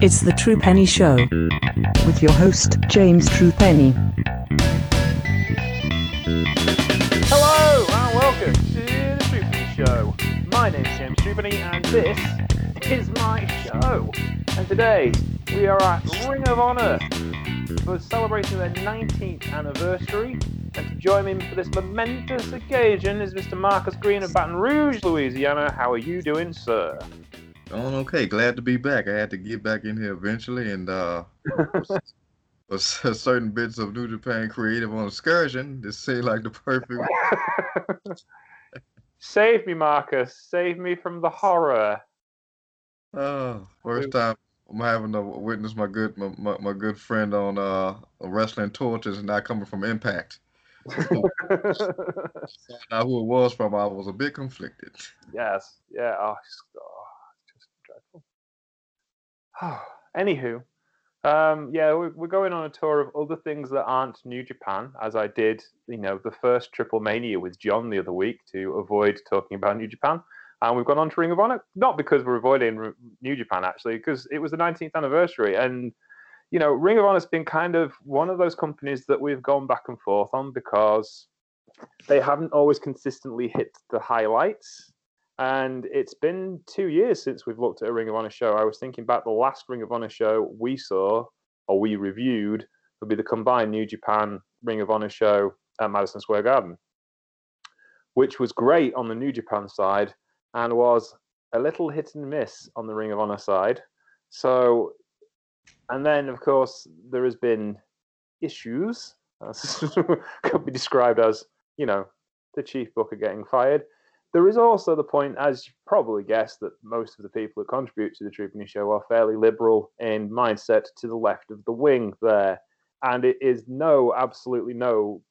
It's the True Penny Show with your host, James True Penny. Hello and welcome to the True Penny Show. My name's James True Penny and this is my show. And today we are at Ring of Honor for celebrating their 19th anniversary. And to join me for this momentous occasion is Mr. Marcus Green of Baton Rouge, Louisiana. How are you doing, sir? Doing okay. Glad to be back. I had to get back in here eventually, and uh, was certain bits of New Japan Creative on excursion. This seemed like the perfect. Save me, Marcus. Save me from the horror. Oh, first time I'm having to witness my good my, my, my good friend on uh wrestling torches and not coming from Impact. Out who it was from. I was a bit conflicted. yes. Yeah. Oh, it's, oh, just dreadful. Anywho, um, yeah, we're, we're going on a tour of other things that aren't New Japan, as I did, you know, the first Triple Mania with John the other week to avoid talking about New Japan. And we've gone on to Ring of Honor, not because we're avoiding New Japan, actually, because it was the 19th anniversary. And, you know, Ring of Honor's been kind of one of those companies that we've gone back and forth on because they haven't always consistently hit the highlights. And it's been two years since we've looked at a Ring of Honor show. I was thinking back the last Ring of Honor show we saw or we reviewed would be the combined New Japan Ring of Honor show at Madison Square Garden, which was great on the New Japan side and was a little hit and miss on the Ring of Honor side. So, and then of course there has been issues. could be described as you know the chief booker getting fired. There is also the point, as you probably guessed, that most of the people that contribute to the Penny Show are fairly liberal in mindset to the left of the wing there. And it is no, absolutely no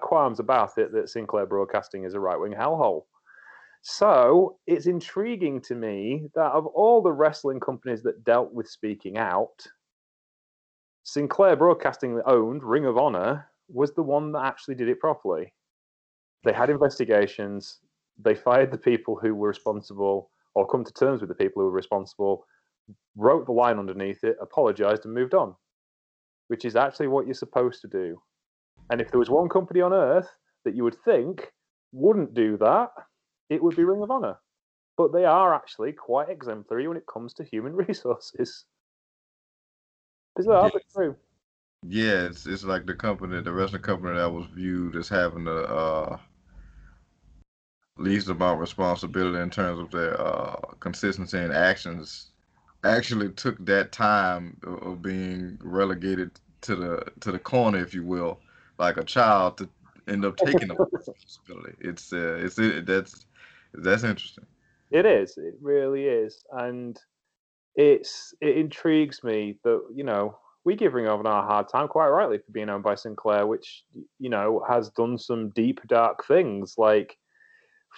qualms about it that Sinclair Broadcasting is a right wing hellhole. So it's intriguing to me that of all the wrestling companies that dealt with speaking out, Sinclair Broadcasting owned Ring of Honor was the one that actually did it properly. They had investigations, they fired the people who were responsible or come to terms with the people who were responsible, wrote the line underneath it, apologized, and moved on, which is actually what you're supposed to do. And if there was one company on earth that you would think wouldn't do that, it would be Ring of Honor. But they are actually quite exemplary when it comes to human resources. Bizarre, but true. Yeah, it's, it's like the company, the wrestling company that was viewed as having the uh, least amount of responsibility in terms of their uh, consistency and actions actually took that time of, of being relegated to the to the corner, if you will, like a child to end up taking the responsibility. It's uh, it's it, that's that's interesting. It is. It really is, and it's it intrigues me that you know we give Ring of Honor a hard time, quite rightly, for being owned by Sinclair, which you know has done some deep, dark things. Like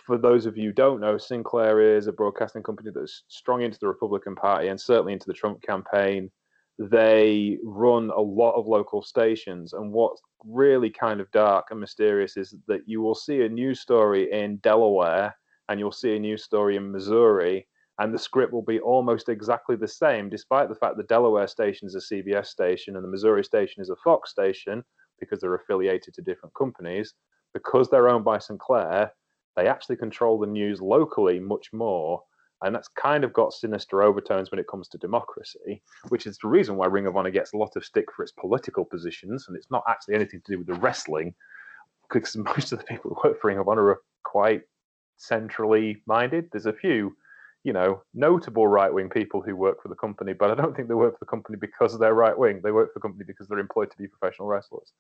for those of you don't know, Sinclair is a broadcasting company that's strong into the Republican Party and certainly into the Trump campaign. They run a lot of local stations, and what's really kind of dark and mysterious is that you will see a news story in Delaware and you'll see a news story in Missouri, and the script will be almost exactly the same, despite the fact the Delaware station is a CBS station and the Missouri station is a Fox station because they're affiliated to different companies. Because they're owned by Sinclair, they actually control the news locally much more. And that's kind of got sinister overtones when it comes to democracy, which is the reason why Ring of Honor gets a lot of stick for its political positions. And it's not actually anything to do with the wrestling, because most of the people who work for Ring of Honor are quite centrally minded. There's a few, you know, notable right wing people who work for the company, but I don't think they work for the company because they're right wing. They work for the company because they're employed to be professional wrestlers.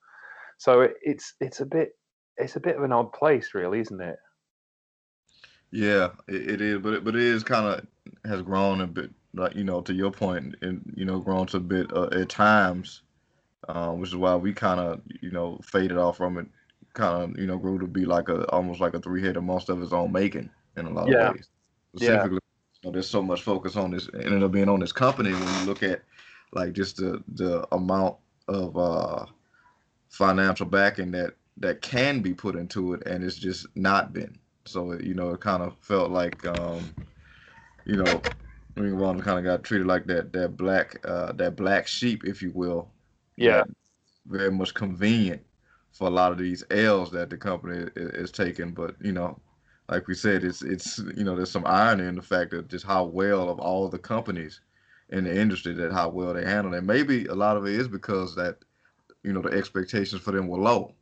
So it, it's it's a bit it's a bit of an odd place, really, isn't it? Yeah, it, it is, but it, but it is kind of has grown a bit, like you know, to your point, and you know, grown to a bit uh, at times, uh, which is why we kind of you know faded off from it kind of you know grew to be like a almost like a three headed monster of its own making in a lot Yeah. of ways. Specifically, you know, there's so much focus on this, ended up being on this company when you look at like just the the amount of uh, financial backing that that can be put into it, and it's just not been. So it, you know, it kind of felt like um, you know, Ring Honor kind of got treated like that that black uh, that black sheep, if you will. Yeah. Very much convenient for a lot of these L's that the company is, is taking, but you know, like we said, it's it's you know there's some irony in the fact that just how well of all the companies in the industry that how well they handle it. Maybe a lot of it is because that you know the expectations for them were low.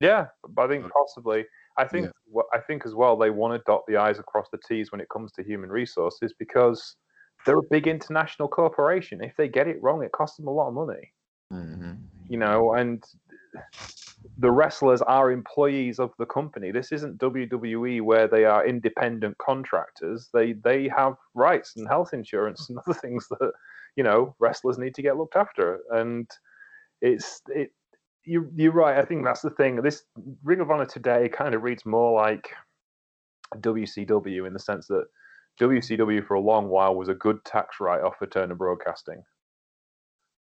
Yeah, but I think possibly. I think Yeah. I think as well they want to dot the i's across the t's when it comes to human resources because they're a big international corporation. If they get it wrong, it costs them a lot of money. Mm-hmm. You know, and the wrestlers are employees of the company. This isn't WWE where they are independent contractors. They they have rights and health insurance and other things that you know wrestlers need to get looked after. And it's it you you're right. I think that's the thing. This Ring of Honor today kind of reads more like WCW in the sense that WCW for a long while was a good tax write-off for Turner Broadcasting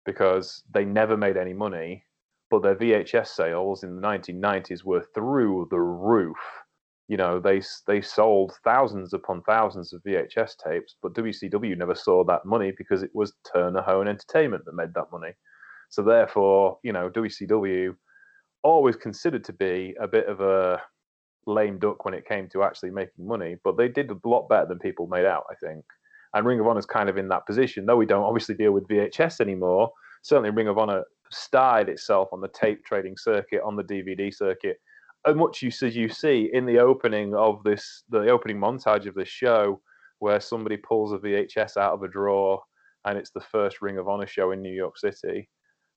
because they never made any money, but their VHS sales in the 1990s were through the roof. You know, they they sold thousands upon thousands of VHS tapes, but WCW never saw that money because it was Turner Home Entertainment that made that money. So therefore, you know, WCW always considered to be a bit of a lame duck when it came to actually making money, but they did a lot better than people made out, I think. And Ring of Honor is kind of in that position, though we don't obviously deal with VHS anymore. Certainly, Ring of Honor starred itself on the tape trading circuit, on the DVD circuit. As much use as you see in the opening of this, the opening montage of this show, where somebody pulls a VHS out of a drawer and it's the first Ring of Honor show in New York City.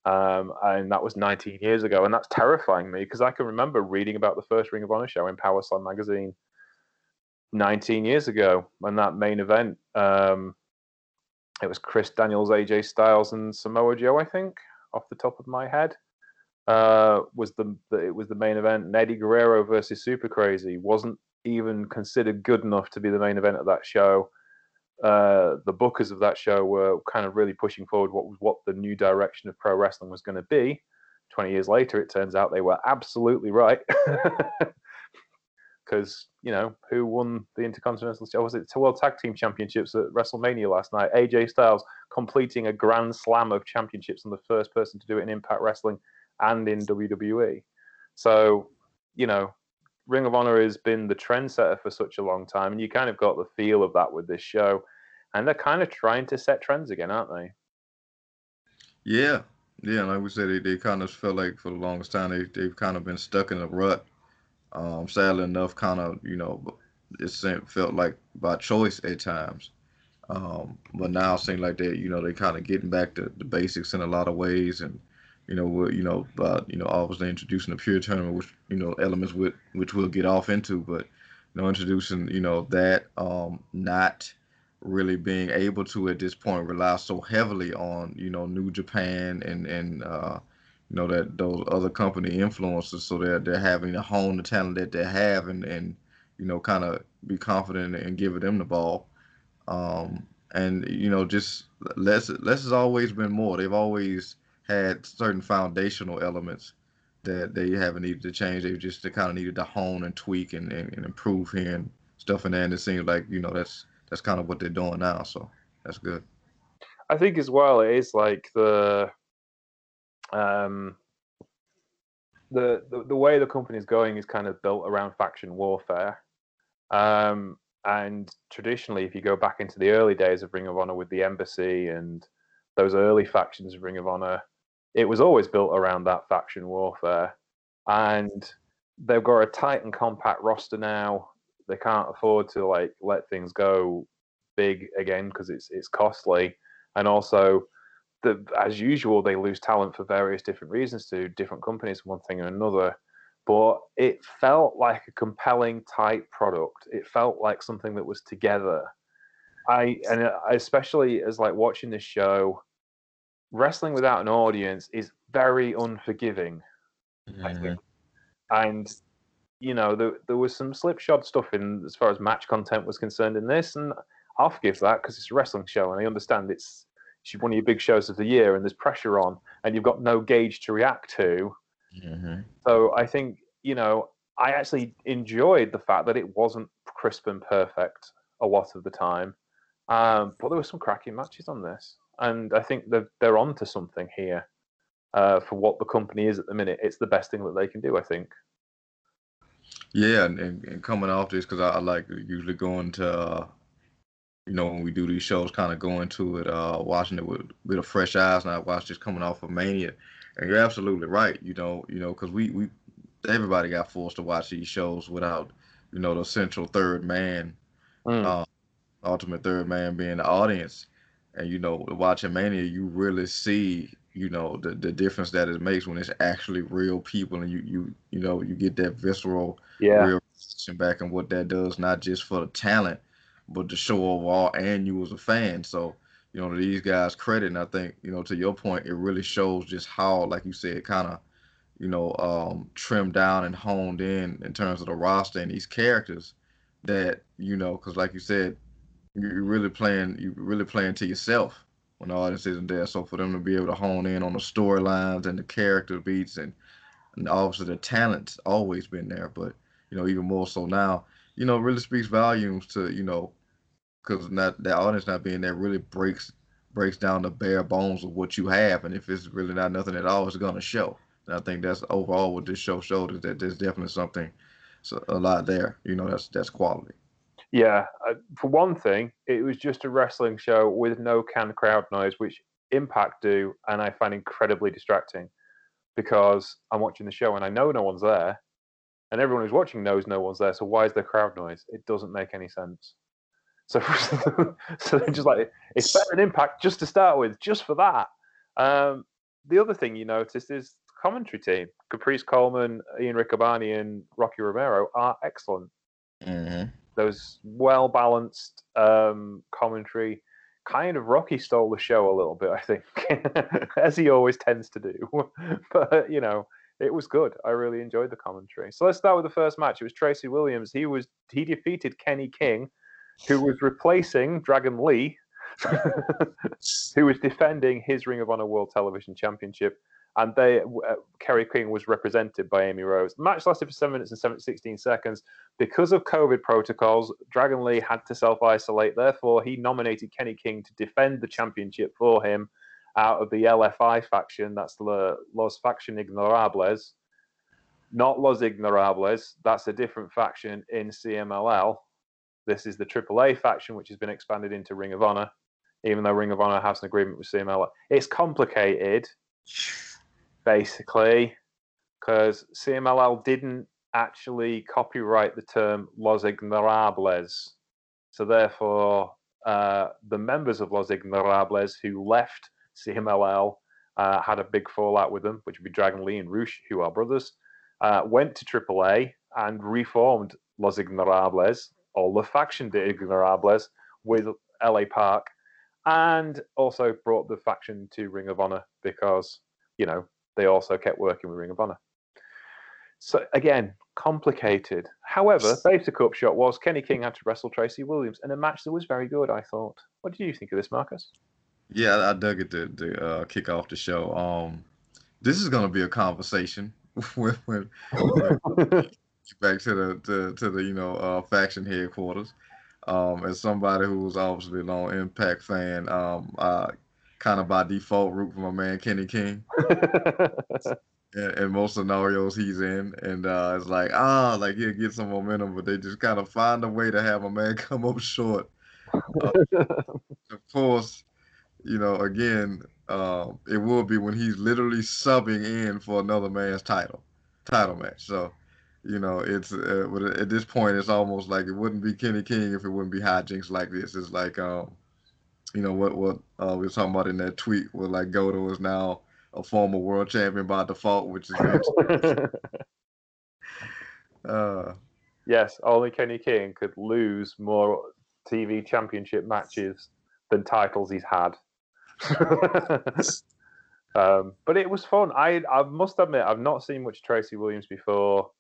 Um, and that was 19 years ago, and that's terrifying me because I can remember reading about the first Ring of Honor show in Power Slam magazine 19 years ago, and that main event. Um, it was Chris Daniels, AJ Styles, and Samoa Joe, I think, off the top of my head. Uh, was the, the it was the main event? And Eddie Guerrero versus Super Crazy wasn't even considered good enough to be the main event of that show uh, the bookers of that show were kind of really pushing forward what was what the new direction of pro wrestling was going to be. Twenty years later, it turns out they were absolutely right. Because you know who won the Intercontinental? Or was it the World Tag Team Championships at WrestleMania last night? AJ Styles completing a Grand Slam of championships and the first person to do it in Impact Wrestling and in WWE. So you know Ring of Honor has been the trendsetter for such a long time, and you kind of got the feel of that with this show. And they're kind of trying to set trends again, aren't they? Yeah, yeah. Like we said, they, they kind of felt like for the longest time they they've kind of been stuck in a rut. Um, sadly enough, kind of you know, it seemed, felt like by choice at times. Um, but now it seems like they you know they kind of getting back to the basics in a lot of ways, and you know we're, you know you know obviously introducing the pure tournament, which you know elements with which we'll get off into, but you know introducing you know that um, not really being able to at this point rely so heavily on you know New Japan and and uh, you know that those other company influences, so they're they're having to hone the talent that they have and and you know kind of be confident and giving them the ball. Um, and you know just less less has always been more. They've always had certain foundational elements that they haven't needed to change. they've just they kind of needed to hone and tweak and, and, and improve here and stuff. And then it seems like you know that's that's kind of what they're doing now. So that's good. I think as well it is like the um the the, the way the company's going is kind of built around faction warfare. Um and traditionally if you go back into the early days of Ring of Honor with the embassy and those early factions of Ring of Honor, it was always built around that faction warfare. And they've got a tight and compact roster now. They can't afford to like let things go big again because it's it's costly, and also the as usual they lose talent for various different reasons to different companies, one thing or another. But it felt like a compelling, tight product. It felt like something that was together. I and uh, especially as like watching this show, wrestling without an audience is very unforgiving. I think. Mm-hmm. And you know, there, there was some slipshod stuff in as far as match content was concerned in this, and I'll forgive that because it's a wrestling show, and I understand it's it's one of your big shows of the year, and there's pressure on, and you've got no gauge to react to. Mm-hmm. So I think you know, I actually enjoyed the fact that it wasn't crisp and perfect a lot of the time. Um, but there were some cracking matches on this, and I think they're they're on to something here. Uh, for what the company is at the minute, it's the best thing that they can do. I think. Yeah, and, and, and coming off this because I, I, like usually going to, uh, you know, when we do these shows, kind of going to it, uh, watching it with with a fresh eyes. And I watched this coming off of Mania, and you're absolutely right. You know, you know, because we we everybody got forced to watch these shows without, you know, the central third man, mm. uh, ultimate third man being the audience, and you know, watching Mania, you really see you know the the difference that it makes when it's actually real people and you you you know you get that visceral yeah real back and what that does not just for the talent but the show overall and you as a fan so you know these guys credit and i think you know to your point it really shows just how like you said kind of you know um trimmed down and honed in in terms of the roster and these characters that you know because like you said you're really playing you're really playing to yourself when the audience isn't there. So for them to be able to hone in on the storylines and the character beats and, and obviously the talent's always been there, but you know even more so now, you know really speaks volumes to you know because not that audience not being there really breaks breaks down the bare bones of what you have, and if it's really not nothing at all, it's gonna show. And I think that's overall what this show showed is that there's definitely something, so a lot there. You know, that's that's quality. Yeah, uh, for one thing, it was just a wrestling show with no canned crowd noise, which Impact do, and I find incredibly distracting because I'm watching the show and I know no one's there, and everyone who's watching knows no one's there. So why is there crowd noise? It doesn't make any sense. So, so they're just like it's better than Impact just to start with, just for that. Um, the other thing you noticed is commentary team: Caprice Coleman, Ian Riccaboni, and Rocky Romero are excellent. Mm-hmm those well balanced um, commentary. Kind of Rocky stole the show a little bit, I think, as he always tends to do. but you know, it was good. I really enjoyed the commentary. So let's start with the first match. It was Tracy Williams. He was he defeated Kenny King, who was replacing Dragon Lee, who was defending his Ring of Honor World Television Championship and they uh, Kenny King was represented by Amy Rose. The match lasted for seven minutes and 16 seconds. Because of COVID protocols, Dragon Lee had to self isolate. Therefore, he nominated Kenny King to defend the championship for him out of the LFI faction. That's the Los Faction Ignorables, not Los Ingobernables. That's a different faction in CMLL. This is the AAA faction, which has been expanded into Ring of Honor, even though Ring of Honor has an agreement with CMLL. It's complicated basically, because CMLL didn't actually copyright the term Los Ingobernables. So therefore, uh, the members of Los Ingobernables who left CMLL uh, had a big fallout with them, which would be Dragon Lee and Rush, who are brothers, uh, went to AAA and reformed Los Ingobernables, or the faction de Ignorables, with LA Park, and also brought the faction to Ring of Honor because, you know, they also kept working with Ring of Honor. So again, complicated. However, basic upshot was Kenny King had to wrestle Tracy Williams in a match that was very good. I thought. What did you think of this, Marcus? Yeah, I dug it to, to uh, kick off the show. Um, this is going to be a conversation when, when, back to the to, to the you know uh, faction headquarters. Um, as somebody who was obviously a long Impact fan, um, uh, kind of by default root for my man Kenny King. in, in, most scenarios he's in, and uh, it's like ah, like he'll get some momentum, but they just kind of find a way to have a man come up short. Uh, of course, you know, again, uh, it will be when he's literally subbing in for another man's title, title match. So, you know, it's uh, at this point, it's almost like it wouldn't be Kenny King if it wouldn't be hijinks like this. It's like um, you know what what uh, we were talking about in that tweet where like Goto is now a former world champion by default, which is uh, yes, only Kenny King could lose more TV championship matches than titles he's had. um, but it was fun. I I must admit I've not seen much Tracy Williams before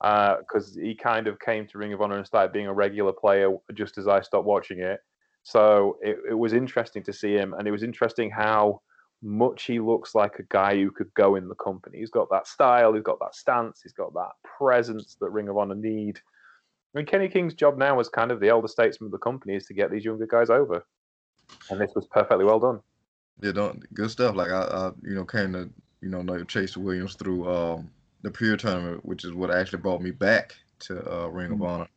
because uh, he kind of came to Ring of Honor and started being a regular player just as I stopped watching it. So it, it was interesting to see him, and it was interesting how much he looks like a guy who could go in the company. He's got that style, he's got that stance, he's got that presence that Ring of Honor need. I mean, Kenny King's job now as kind of the elder statesman of the company is to get these younger guys over, and this was perfectly well done. Yeah, don't good stuff. Like I, I you know, came to you know know Chase Williams through um, the Pure tournament, which is what actually brought me back to uh, Ring mm-hmm. of Honor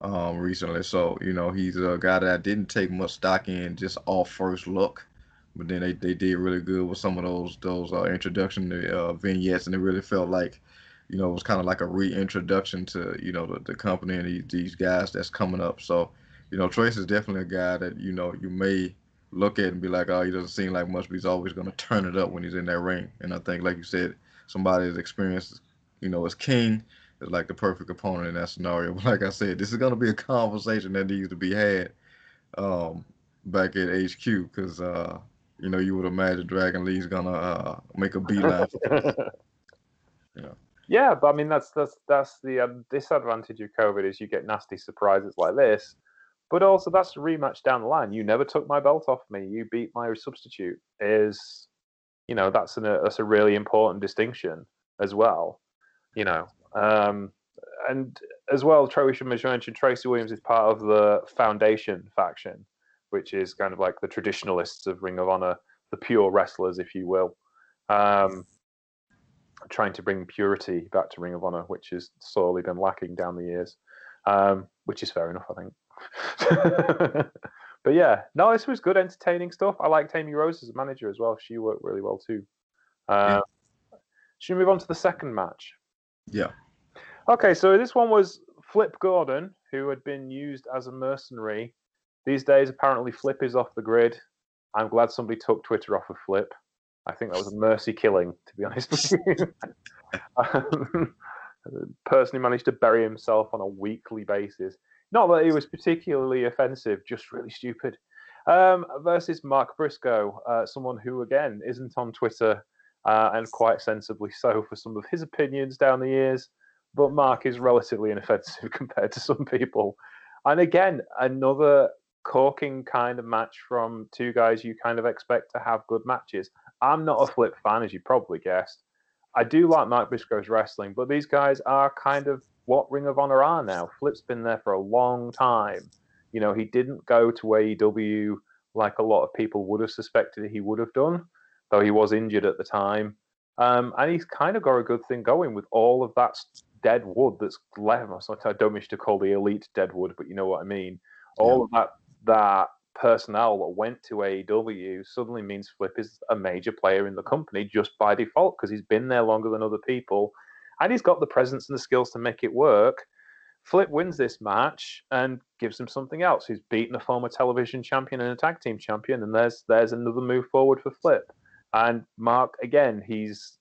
um, recently. So you know, he's a guy that I didn't take much stock in just off first look, but then they, they did really good with some of those those uh, introduction uh, vignettes, and it really felt like you know, it was kind of like a reintroduction to, you know, the, the company and these, these guys that's coming up. So, you know, Trace is definitely a guy that, you know, you may look at and be like, oh, he doesn't seem like much, but he's always going to turn it up when he's in that ring. And I think, like you said, somebody as experienced, you know, as King is like the perfect opponent in that scenario. But like I said, this is going to be a conversation that needs to be had um, back at HQ because, uh, you know, you would imagine Dragon Lee's going to uh, make a beeline. you know. Yeah, but I mean that's that's that's the um, disadvantage of COVID is you get nasty surprises like this, but also that's a rematch down the line. You never took my belt off me. You beat my substitute. Is you know that's an, a that's a really important distinction as well. You know, um, and as well, Troy should mention Tracy Williams is part of the Foundation faction, which is kind of like the traditionalists of Ring of Honor, the pure wrestlers, if you will. Um, trying to bring purity back to Ring of Honor, which has sorely been lacking down the years, um, which is fair enough, I think. but yeah, no, this was good, entertaining stuff. I liked Amy Rose as a manager as well. She worked really well too. Uh, yeah. Should we move on to the second match? Yeah. Okay, so this one was Flip Gordon, who had been used as a mercenary. These days, apparently, Flip is off the grid. I'm glad somebody took Twitter off of Flip. I think that was a mercy killing, to be honest with you. um, personally managed to bury himself on a weekly basis. Not that he was particularly offensive, just really stupid. Um, versus Mark Briscoe, uh, someone who, again, isn't on Twitter uh, and quite sensibly so for some of his opinions down the years. But Mark is relatively inoffensive compared to some people. And again, another corking kind of match from two guys you kind of expect to have good matches. I'm not a Flip fan, as you probably guessed. I do like Mark Briscoe's wrestling, but these guys are kind of what Ring of Honor are now. Flip's been there for a long time. You know, he didn't go to AEW like a lot of people would have suspected he would have done, though he was injured at the time. Um, and he's kind of got a good thing going with all of that dead wood that's left. I don't wish to call the elite dead wood, but you know what I mean. All yeah. of that that personnel that went to AEW suddenly means Flip is a major player in the company just by default because he's been there longer than other people and he's got the presence and the skills to make it work. Flip wins this match and gives him something else. He's beaten a former television champion and a tag team champion, and there's there's another move forward for Flip. And Mark, again, he's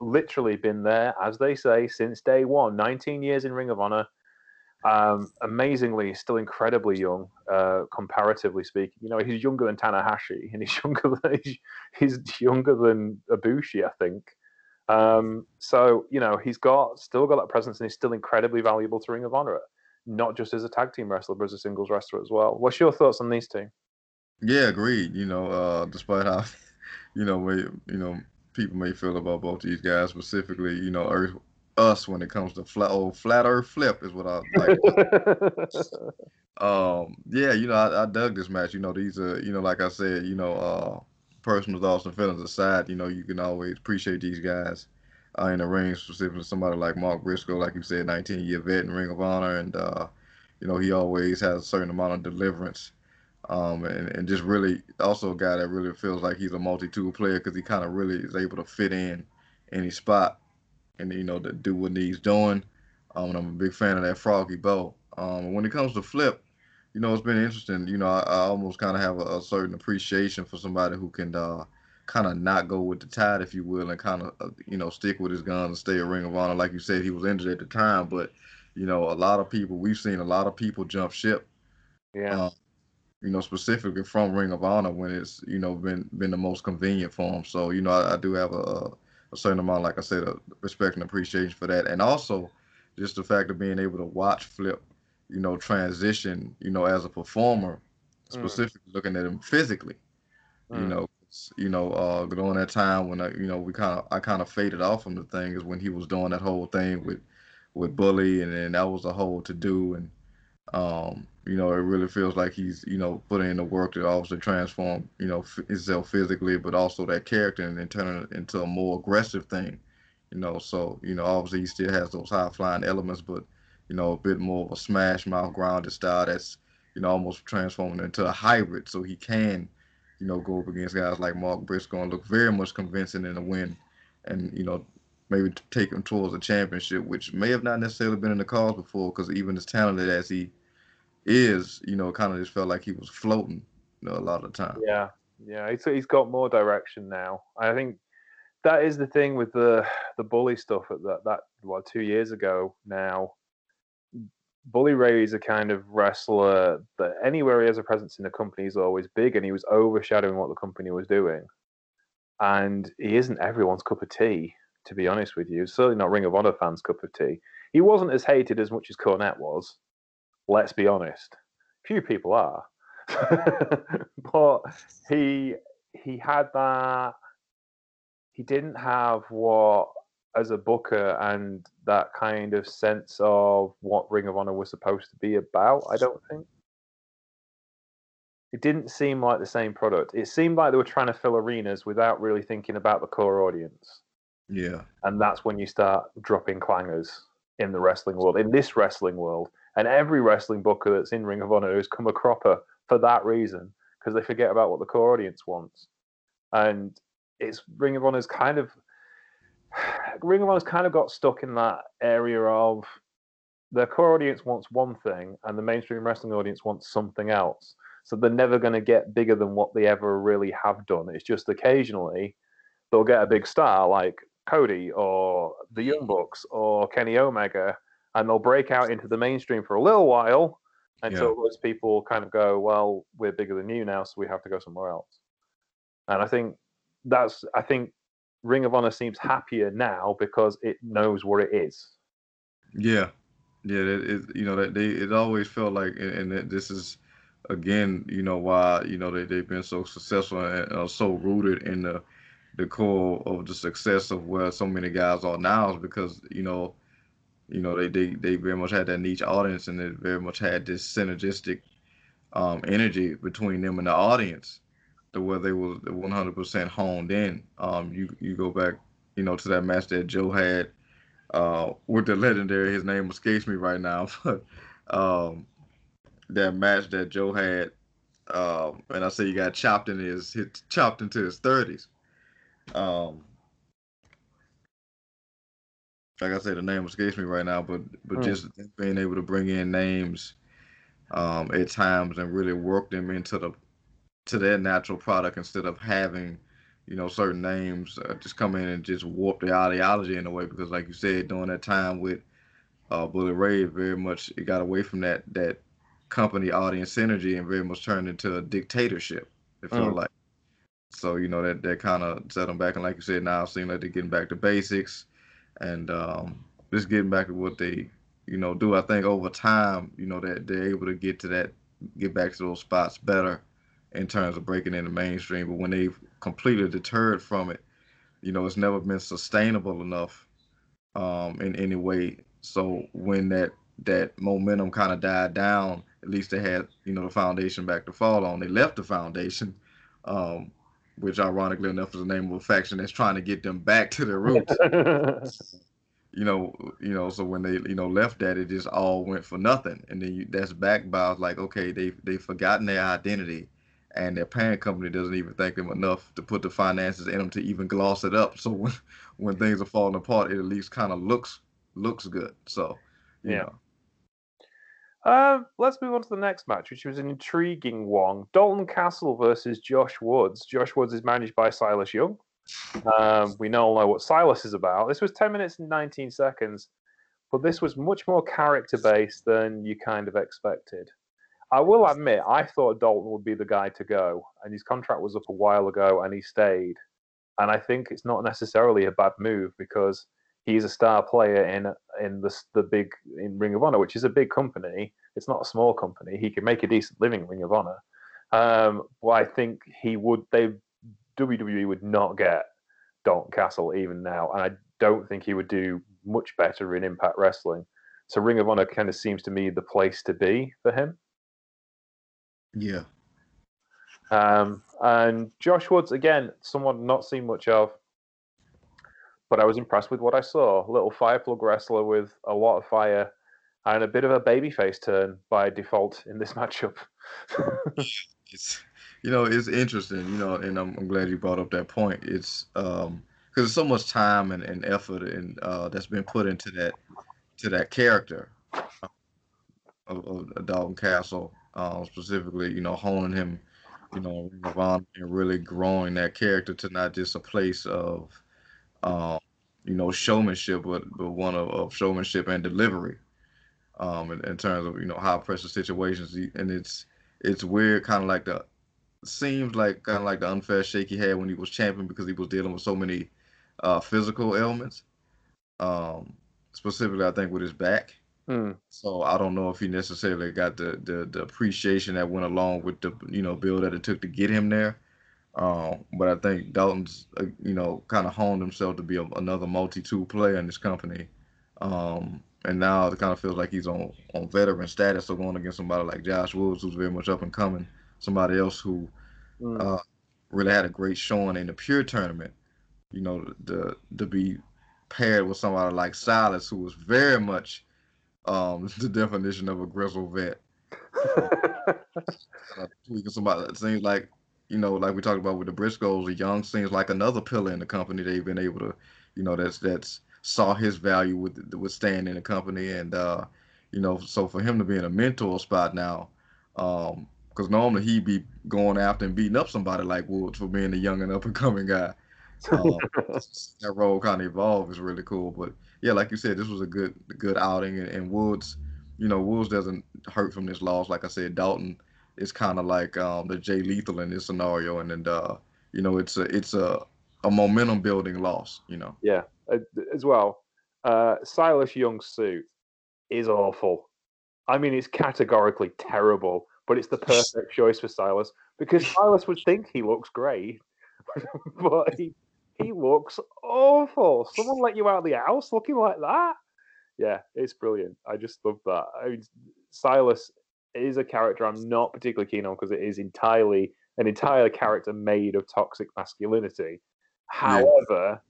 literally been there, as they say, since day one. 19 years in Ring of Honor, um, amazingly, still incredibly young, uh, comparatively speaking. You know, he's younger than Tanahashi, and he's younger than he's, he's younger than Ibushi, I think. Um, so you know, he's got still got that presence, and he's still incredibly valuable to Ring of Honor, not just as a tag team wrestler, but as a singles wrestler as well. What's your thoughts on these two? Yeah, agreed. You know, uh, despite how, you know, we, you know, people may feel about both these guys specifically, you know, Earth us when it comes to flat old flat earth flip is what I like. um, yeah, you know, I, I, dug this match. You know, these are, you know, like I said, you know, uh, personal thoughts and feelings aside, you know, you can always appreciate these guys uh, in the ring, specifically somebody like Mark Briscoe, like you said, 19 year vet in Ring of Honor, and uh, you know, he always has a certain amount of deliverance. Um, and, and just really also a guy that really feels like he's a multi-tool player because he kind of really is able to fit in any spot and you know to do what he's doing. Um, and I'm a big fan of that Froggy Bow. Um, when it comes to Flip, you know, it's been interesting. You know, I, I almost kind of have a, a, certain appreciation for somebody who can uh, kind of not go with the tide, if you will, and kind of uh, you know stick with his guns and stay a Ring of Honor. Like you said, he was injured at the time, but you know, a lot of people we've seen a lot of people jump ship. Yeah. Um, you know, specifically from Ring of Honor when it's you know been been the most convenient for them. So you know, I, I do have a, a certain amount, like I said, of respect and appreciation for that, and also just the fact of being able to watch Flip, you know, transition, you know, as a performer, mm. specifically mm. looking at him physically, mm. you know, you know, uh, during that time when I, you know, we kind of, I kind of faded off from the thing is when he was doing that whole thing with, with Bully, and then that was a whole to do, and um, you know, it really feels like he's you know putting in the work to also transform you know himself physically, but also that character and then turn it into a more aggressive thing, you know. So you know, obviously he still has those high flying elements, but you know, a bit more of a smash mouth grounded style that's you know almost transforming into a hybrid, so he can you know go up against guys like Mark Briscoe and look very much convincing in the win, and you know maybe take him towards a championship, which may have not necessarily been in the cards before, because even as talented as he is, you know, kind of just felt like he was floating, you know, a lot of the time. Yeah, yeah, he's he's got more direction now. I think that is the thing with the the bully stuff at that that what two years ago now. Bully Ray is a kind of wrestler that anywhere he has a presence in the company is always big, and he was overshadowing what the company was doing. And he isn't everyone's cup of tea to be honest with you. Certainly not Ring of Honor fans' cup of tea. He wasn't as hated as much as Cornette was. Let's be honest. Few people are, but he he had that. He didn't have what as a booker and that kind of sense of what Ring of Honor was supposed to be about. I don't think it didn't seem like the same product. It seemed like they were trying to fill arenas without really thinking about the core audience. Yeah. And that's when you start dropping clangers in the wrestling world, in this wrestling world. And every wrestling booker that's in Ring of Honor has come a cropper for that reason, because they forget about what the core audience wants. And it's Ring of Honor's kind of Ring of Honor's kind of got stuck in that area of the core audience wants one thing and the mainstream wrestling audience wants something else. So they're never going to get bigger than what they ever really have done. It's just occasionally they'll get a big star like Cody or the Young Bucks or Kenny Omega, and they'll break out into the mainstream for a little while until yeah. those people kind of go, well, we're bigger than you now, so we have to go somewhere else. And I think that's I think Ring of Honor seems happier now because it knows what it is. Yeah, yeah. It, it you know that they it always felt like, and, and this is again, you know why you know they they've been so successful and uh, so rooted in the the core of the success of where so many guys are now is because you know, you know they they, they very much had that niche audience and they very much had this synergistic um, energy between them and the audience, to where they were 100% honed in. Um, you you go back, you know, to that match that Joe had uh, with the legendary. His name escapes me right now, but um, that match that Joe had, uh, and I say he got chopped in his, hit chopped into his 30s. Um, like I said, the name escapes me right now, but but mm. just being able to bring in names um, at times and really work them into the to their natural product instead of having you know certain names uh, just come in and just warp the ideology in a way because like you said during that time with uh, Bully Ray very much it got away from that that company audience synergy and very much turned into a dictatorship it felt mm. like so you know that that kind of set them back, and like you said, now it seems like they're getting back to basics, and um, just getting back to what they you know do. I think over time, you know that they're able to get to that, get back to those spots better in terms of breaking in the mainstream. But when they've completely deterred from it, you know, it's never been sustainable enough um, in any way. So when that that momentum kind of died down, at least they had you know the foundation back to fall on. They left the foundation. Um, which ironically enough is the name of a faction that's trying to get them back to their roots. you know, you know, so when they you know left that, it just all went for nothing, and then you, that's backed by like, okay, they they've forgotten their identity, and their parent company doesn't even thank them enough to put the finances in them to even gloss it up. So when when things are falling apart, it at least kind of looks looks good. So yeah. Know. Uh, let's move on to the next match, which was an intriguing one. Dalton Castle versus Josh Woods. Josh Woods is managed by Silas Young. Um, we all know what Silas is about. This was 10 minutes and 19 seconds, but this was much more character based than you kind of expected. I will admit, I thought Dalton would be the guy to go, and his contract was up a while ago, and he stayed. And I think it's not necessarily a bad move because he's a star player in in the the big in Ring of Honor, which is a big company. It's not a small company. He can make a decent living Ring of Honor. Um, but I think he would. They WWE would not get Dalton Castle even now, and I don't think he would do much better in Impact Wrestling. So Ring of Honor kind of seems to me the place to be for him. Yeah. Um, and Josh Woods, again, someone not seen much of, but I was impressed with what I saw. Little fireplug wrestler with a lot of fire and a bit of a babyface turn by default in this matchup. it's you know it's interesting, you know, and I'm, I'm glad you brought up that point. It's um because there's so much time and, and effort and uh, that's been put into that to that character of, of Dalton Castle, uh, specifically, you know, honing him, you know, and really growing that character to not just a place of, um, you know, showmanship, but, but one of, of showmanship and delivery um, in, in, terms of you know high pressure situations, and it's it's weird, kind of like the seems like kind of like the unfair shake he had when he was champion because he was dealing with so many uh, physical ailments. Um, specifically, I think with his back. Hmm. So I don't know if he necessarily got the, the, the appreciation that went along with the you know build that it took to get him there. Um, but I think Dalton's uh, you know kind of honed himself to be a, another multi-tool player in this company. Um, and now it kind of feels like he's on on veteran status. So going against somebody like Josh Woods, who's very much up and coming, somebody else who mm. uh, really had a great showing in the pure tournament. You know, the to be paired with somebody like Silas, who was very much um, the definition of a grizzled vet. uh, somebody it seems like you know, like we talked about with the Briscoes, the Young seems like another pillar in the company. They've been able to, you know, that's that's saw his value with with staying in the company, and uh, you know, so for him to be in a mentor spot now, um, because normally he'd be going after and beating up somebody like Woods for being a young and up and coming guy. Um, that role kind of evolved is really cool, but yeah, like you said, this was a good good outing, and, and Woods, you know, Woods doesn't hurt from this loss. Like I said, Dalton is kind of like um, the Jay Lethal in this scenario, and and uh, you know, it's a it's a a momentum building loss. You know. Yeah, uh, as well. Uh, Silas Young's suit is awful. I mean, it's categorically terrible, but it's the perfect choice for Silas because Silas would think he looks great, but he he looks awful. Someone let you out of the house looking like that. Yeah, it's brilliant. I just love that. I mean, Silas is a character I'm not particularly keen on because it is entirely an entire character made of toxic masculinity. However,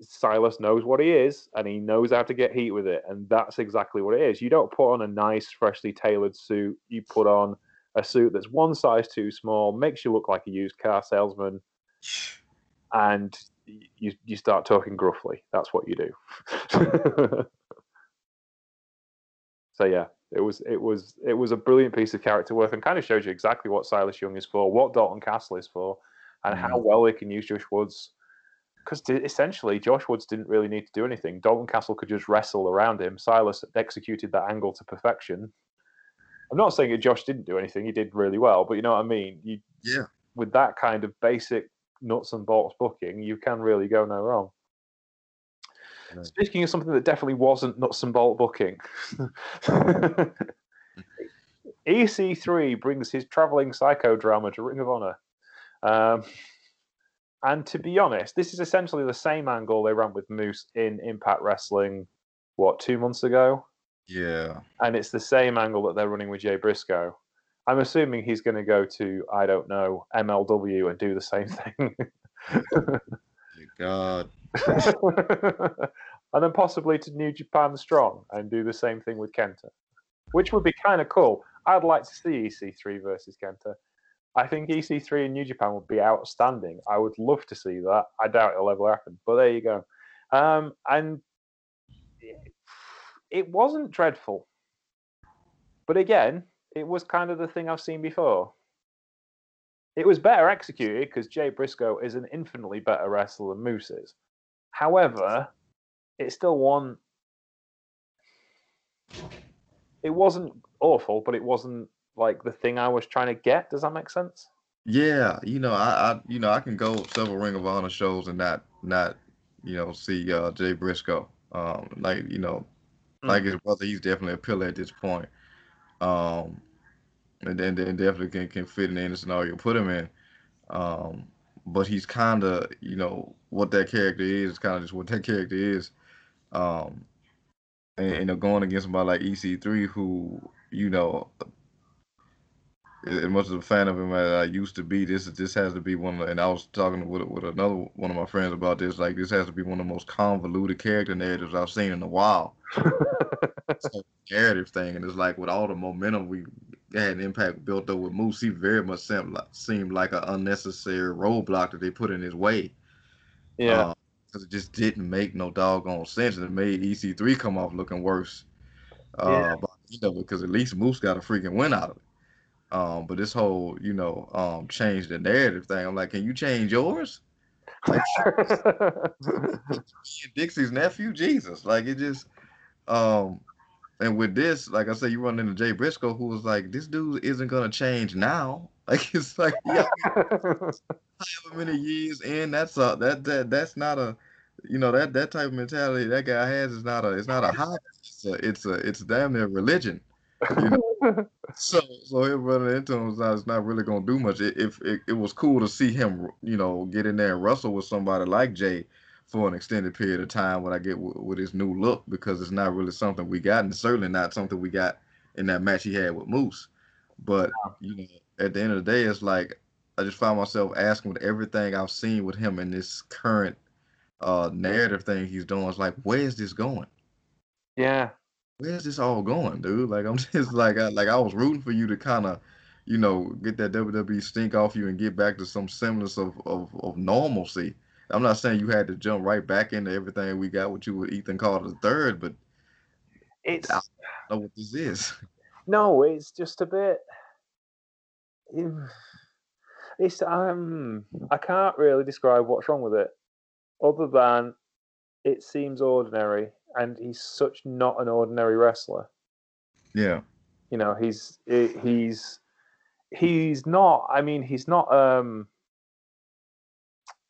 Silas knows what he is and he knows how to get heat with it. And that's exactly what it is. You don't put on a nice, freshly tailored suit. You put on a suit that's one size too small, makes you look like a used car salesman, and you, you start talking gruffly. That's what you do. so yeah, it was it was it was a brilliant piece of character work and kind of shows you exactly what Silas Young is for, what Dalton Castle is for, and how mm. well they can use Josh Woods because essentially Josh Woods didn't really need to do anything. Dalton Castle could just wrestle around him. Silas executed that angle to perfection. I'm not saying that Josh didn't do anything; he did really well. But you know what I mean? You, yeah. With that kind of basic nuts and bolts booking, you can really go no wrong. Speaking of something that definitely wasn't nuts and bolt booking, EC3 brings his traveling psychodrama to Ring of Honor. Um, and to be honest, this is essentially the same angle they ran with Moose in Impact Wrestling, what, two months ago? Yeah. And it's the same angle that they're running with Jay Briscoe. I'm assuming he's going to go to, I don't know, MLW and do the same thing. God. and then possibly to New Japan Strong and do the same thing with Kenta, which would be kind of cool. I'd like to see EC3 versus Kenta. I think EC3 in New Japan would be outstanding. I would love to see that. I doubt it'll ever happen, but there you go. Um, and it wasn't dreadful, but again, it was kind of the thing I've seen before. It was better executed because Jay Briscoe is an infinitely better wrestler than Moose is. However, it still won. It wasn't awful, but it wasn't like the thing I was trying to get. Does that make sense? Yeah, you know, I, I you know, I can go several Ring of Honor shows and not not, you know, see uh, Jay Briscoe. Um, like you know, mm. like his brother, he's definitely a pillar at this point. Um, and then, then definitely can, can fit in any scenario you put him in. Um, but he's kind of, you know, what that character is, it's kind of just what that character is. Um, and, and they're going against somebody like EC3, who you know, as much as a fan of him as I used to be, this this has to be one. Of, and I was talking with with another one of my friends about this. Like this has to be one of the most convoluted character narratives I've seen in a while. it's a narrative thing, and it's like with all the momentum we had an impact built up with Moose, he very much seemed like, seemed like an unnecessary roadblock that they put in his way. Yeah. Because uh, it just didn't make no doggone sense, and it made EC3 come off looking worse. Uh, yeah. because at least Moose got a freaking win out of it. Um, but this whole, you know, um, change the narrative thing. I'm like, can you change yours? Like, Dixie's nephew, Jesus. Like it just, um, and with this, like I said, you run into Jay Briscoe, who was like, this dude isn't gonna change now. Like it's like, yeah, however many years in, that's a that that that's not a, you know, that that type of mentality that guy has is not a, it's not a hobby. It's a, it's a, it's damn near religion. You know? so so him running into him is not really gonna do much. It, if it, it was cool to see him, you know, get in there and wrestle with somebody like Jay for an extended period of time when I get w- with his new look because it's not really something we got, and certainly not something we got in that match he had with Moose. But you know, at the end of the day, it's like I just find myself asking with everything I've seen with him in this current uh narrative thing he's doing. It's like, where is this going? Yeah. Where's this all going, dude? Like I'm just like I, like I was rooting for you to kind of, you know, get that WWE stink off you and get back to some semblance of, of, of normalcy. I'm not saying you had to jump right back into everything we got what you with Ethan Carter the third, but it's I don't know what this is. No, it's just a bit. It's um, I can't really describe what's wrong with it, other than it seems ordinary, and he's such not an ordinary wrestler. Yeah, you know, he's he's he's not. I mean, he's not um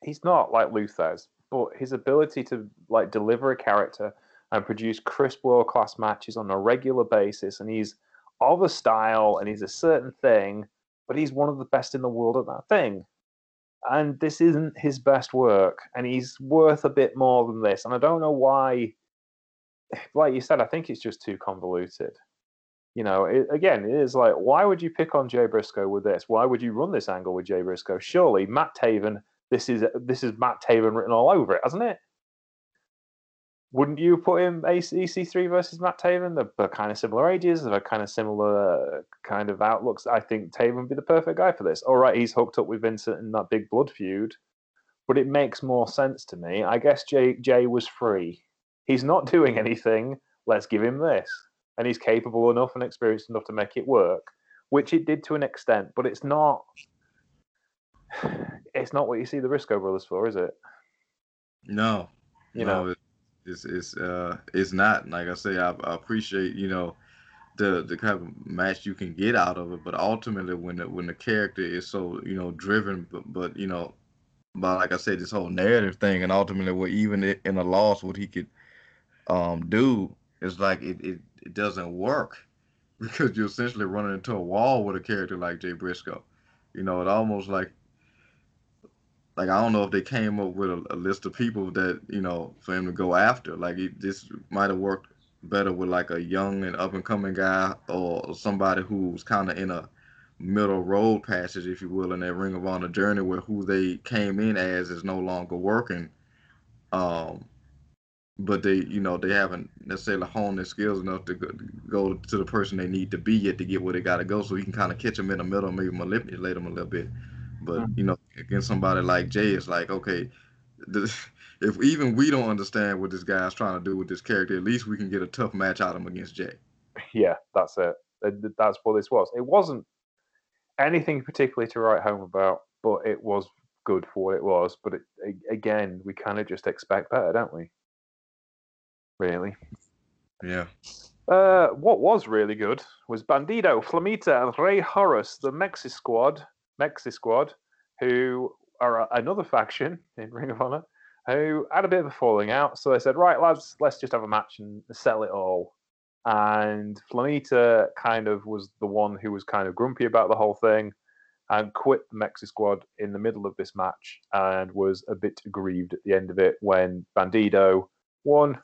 he's not like Lou Thesz, but his ability to like deliver a character and produce crisp world class matches on a regular basis, and he's of a style and he's a certain thing, but he's one of the best in the world at that thing. And this isn't his best work, and he's worth a bit more than this. And I don't know why. Like you said, I think it's just too convoluted. You know, it, again, it is like, why would you pick on Jay Briscoe with this? Why would you run this angle with Jay Briscoe? Surely Matt Taven this is this is Matt Taven written all over it, hasn't it? Wouldn't you put him EC3 versus Matt Taven? They're, they're kind of similar ages, they're kind of similar kind of outlooks. I think Taven would be the perfect guy for this. All right, he's hooked up with Vincent in that big blood feud, but it makes more sense to me. I guess Jay, Jay was free. He's not doing anything. Let's give him this. And he's capable enough and experienced enough to make it work, which it did to an extent, but it's not it's not what you see the Briscoe brothers for, is it? No, you no, know, it's it's uh it's not. Like I say, I, I appreciate you know the the kind of match you can get out of it, but ultimately when the when the character is so you know driven, but but you know, by like I said, this whole narrative thing, and ultimately what even in a loss, what he could um do is like it it, it doesn't work because you're essentially running into a wall with a character like Jay Briscoe. You know, it almost like like I don't know if they came up with a, a, list of people that you know for him to go after. Like he, this might have worked better with like a young and up and coming guy or somebody who's kind of in a middle road passage, if you will, in that Ring of Honor journey where who they came in as is no longer working. Um, but they, you know, they haven't necessarily honed their skills enough to go, to the person they need to be yet to get where they got to go. So you can kind of catch them in the middle, maybe manipulate them a little bit. But mm-hmm. you know, against somebody like Jay, it's like okay, this, if even we don't understand what this guy's trying to do with this character, at least we can get a tough match out of him against Jay. Yeah, that's it. That's what this was. It wasn't anything particularly to write home about, but it was good for what it was. But it, again, we kind of just expect better, don't we? Really? Yeah. Uh, what was really good was Bandido, Flamita, and Rey Horus, the Mexi squad, Mexi squad, who are uh, another faction in Ring of Honor, who had a bit of a falling out. So they said, right, lads, let's just have a match and settle it all. And Flamita kind of was the one who was kind of grumpy about the whole thing and quit the Mexi squad in the middle of this match and was a bit aggrieved at the end of it when Bandido, won.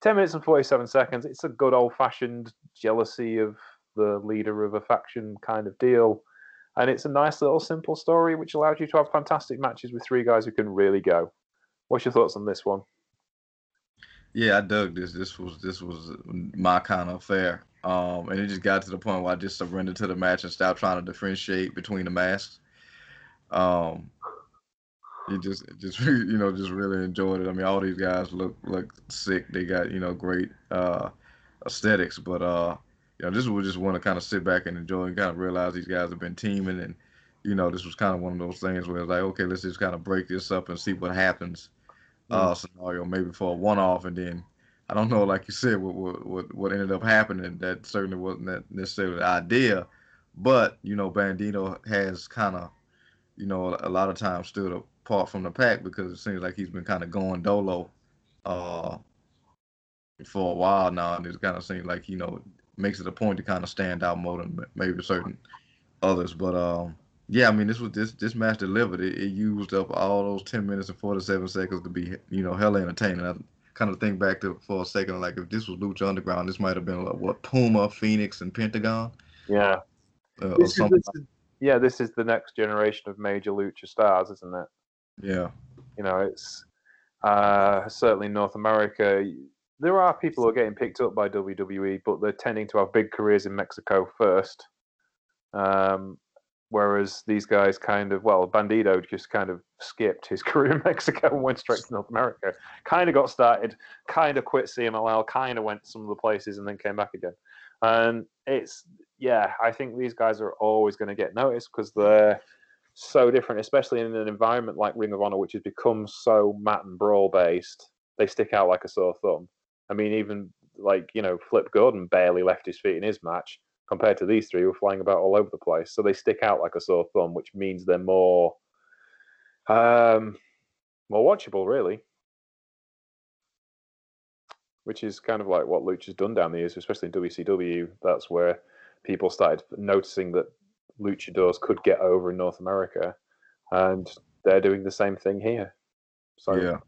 10 minutes and 47 seconds. It's a good old fashioned jealousy of the leader of a faction kind of deal. And it's a nice little simple story which allows you to have fantastic matches with three guys who can really go. What's your thoughts on this one? Yeah, I dug this. This was this was my kind of affair. Um, and it just got to the point where I just surrendered to the match and stopped trying to differentiate between the masks. Um, you just just you know just really enjoyed it. I mean, all these guys look look sick. They got you know great uh, aesthetics, but uh, know, this was just want to kind of sit back and enjoy and kind of realize these guys have been teaming and you know this was kind of one of those things where it's like okay, let's just kind of break this up and see what happens. Uh, scenario maybe for a one off and then I don't know, like you said, what what what ended up happening. That certainly wasn't necessarily the idea, but you know, Bandido has kind of, you know, a lot of times stood apart from the pack because it seems like he's been kind of going dolo, uh, for a while now, and it kind of seems like you know makes it a point to kind of stand out more than maybe certain others. But um, yeah, I mean, this was this this match delivered. It, it used up all those ten minutes and forty seven seconds to be you know hella entertaining. I kind of think back to for a second, like if this was Lucha Underground, this might have been like what Puma, Phoenix, and Pentagon. Yeah. Uh, this is, this is, yeah, this is the next generation of major lucha stars, isn't it? Yeah. You know, it's uh, certainly North America there are people who are getting picked up by WWE, but they're tending to have big careers in Mexico first. Um, whereas these guys kind of, well, Bandido just kind of skipped his career in Mexico and went straight to North America. Kind of got started, kind of quit CMLL, kind of went some of the places and then came back again. And it's, yeah, I think these guys are always going to get noticed because they're so different, especially in an environment like Ring of Honor, which has become so mat and brawl based. They stick out like a sore thumb. I mean, even like you know, Flip Gordon barely left his feet in his match compared to these three who were flying about all over the place. So they stick out like a sore thumb, which means they're more um, more watchable, really. Which is kind of like what Lucha's done down the years, especially in WCW. That's where people started noticing that luchadors could get over in North America, and they're doing the same thing here. So yeah.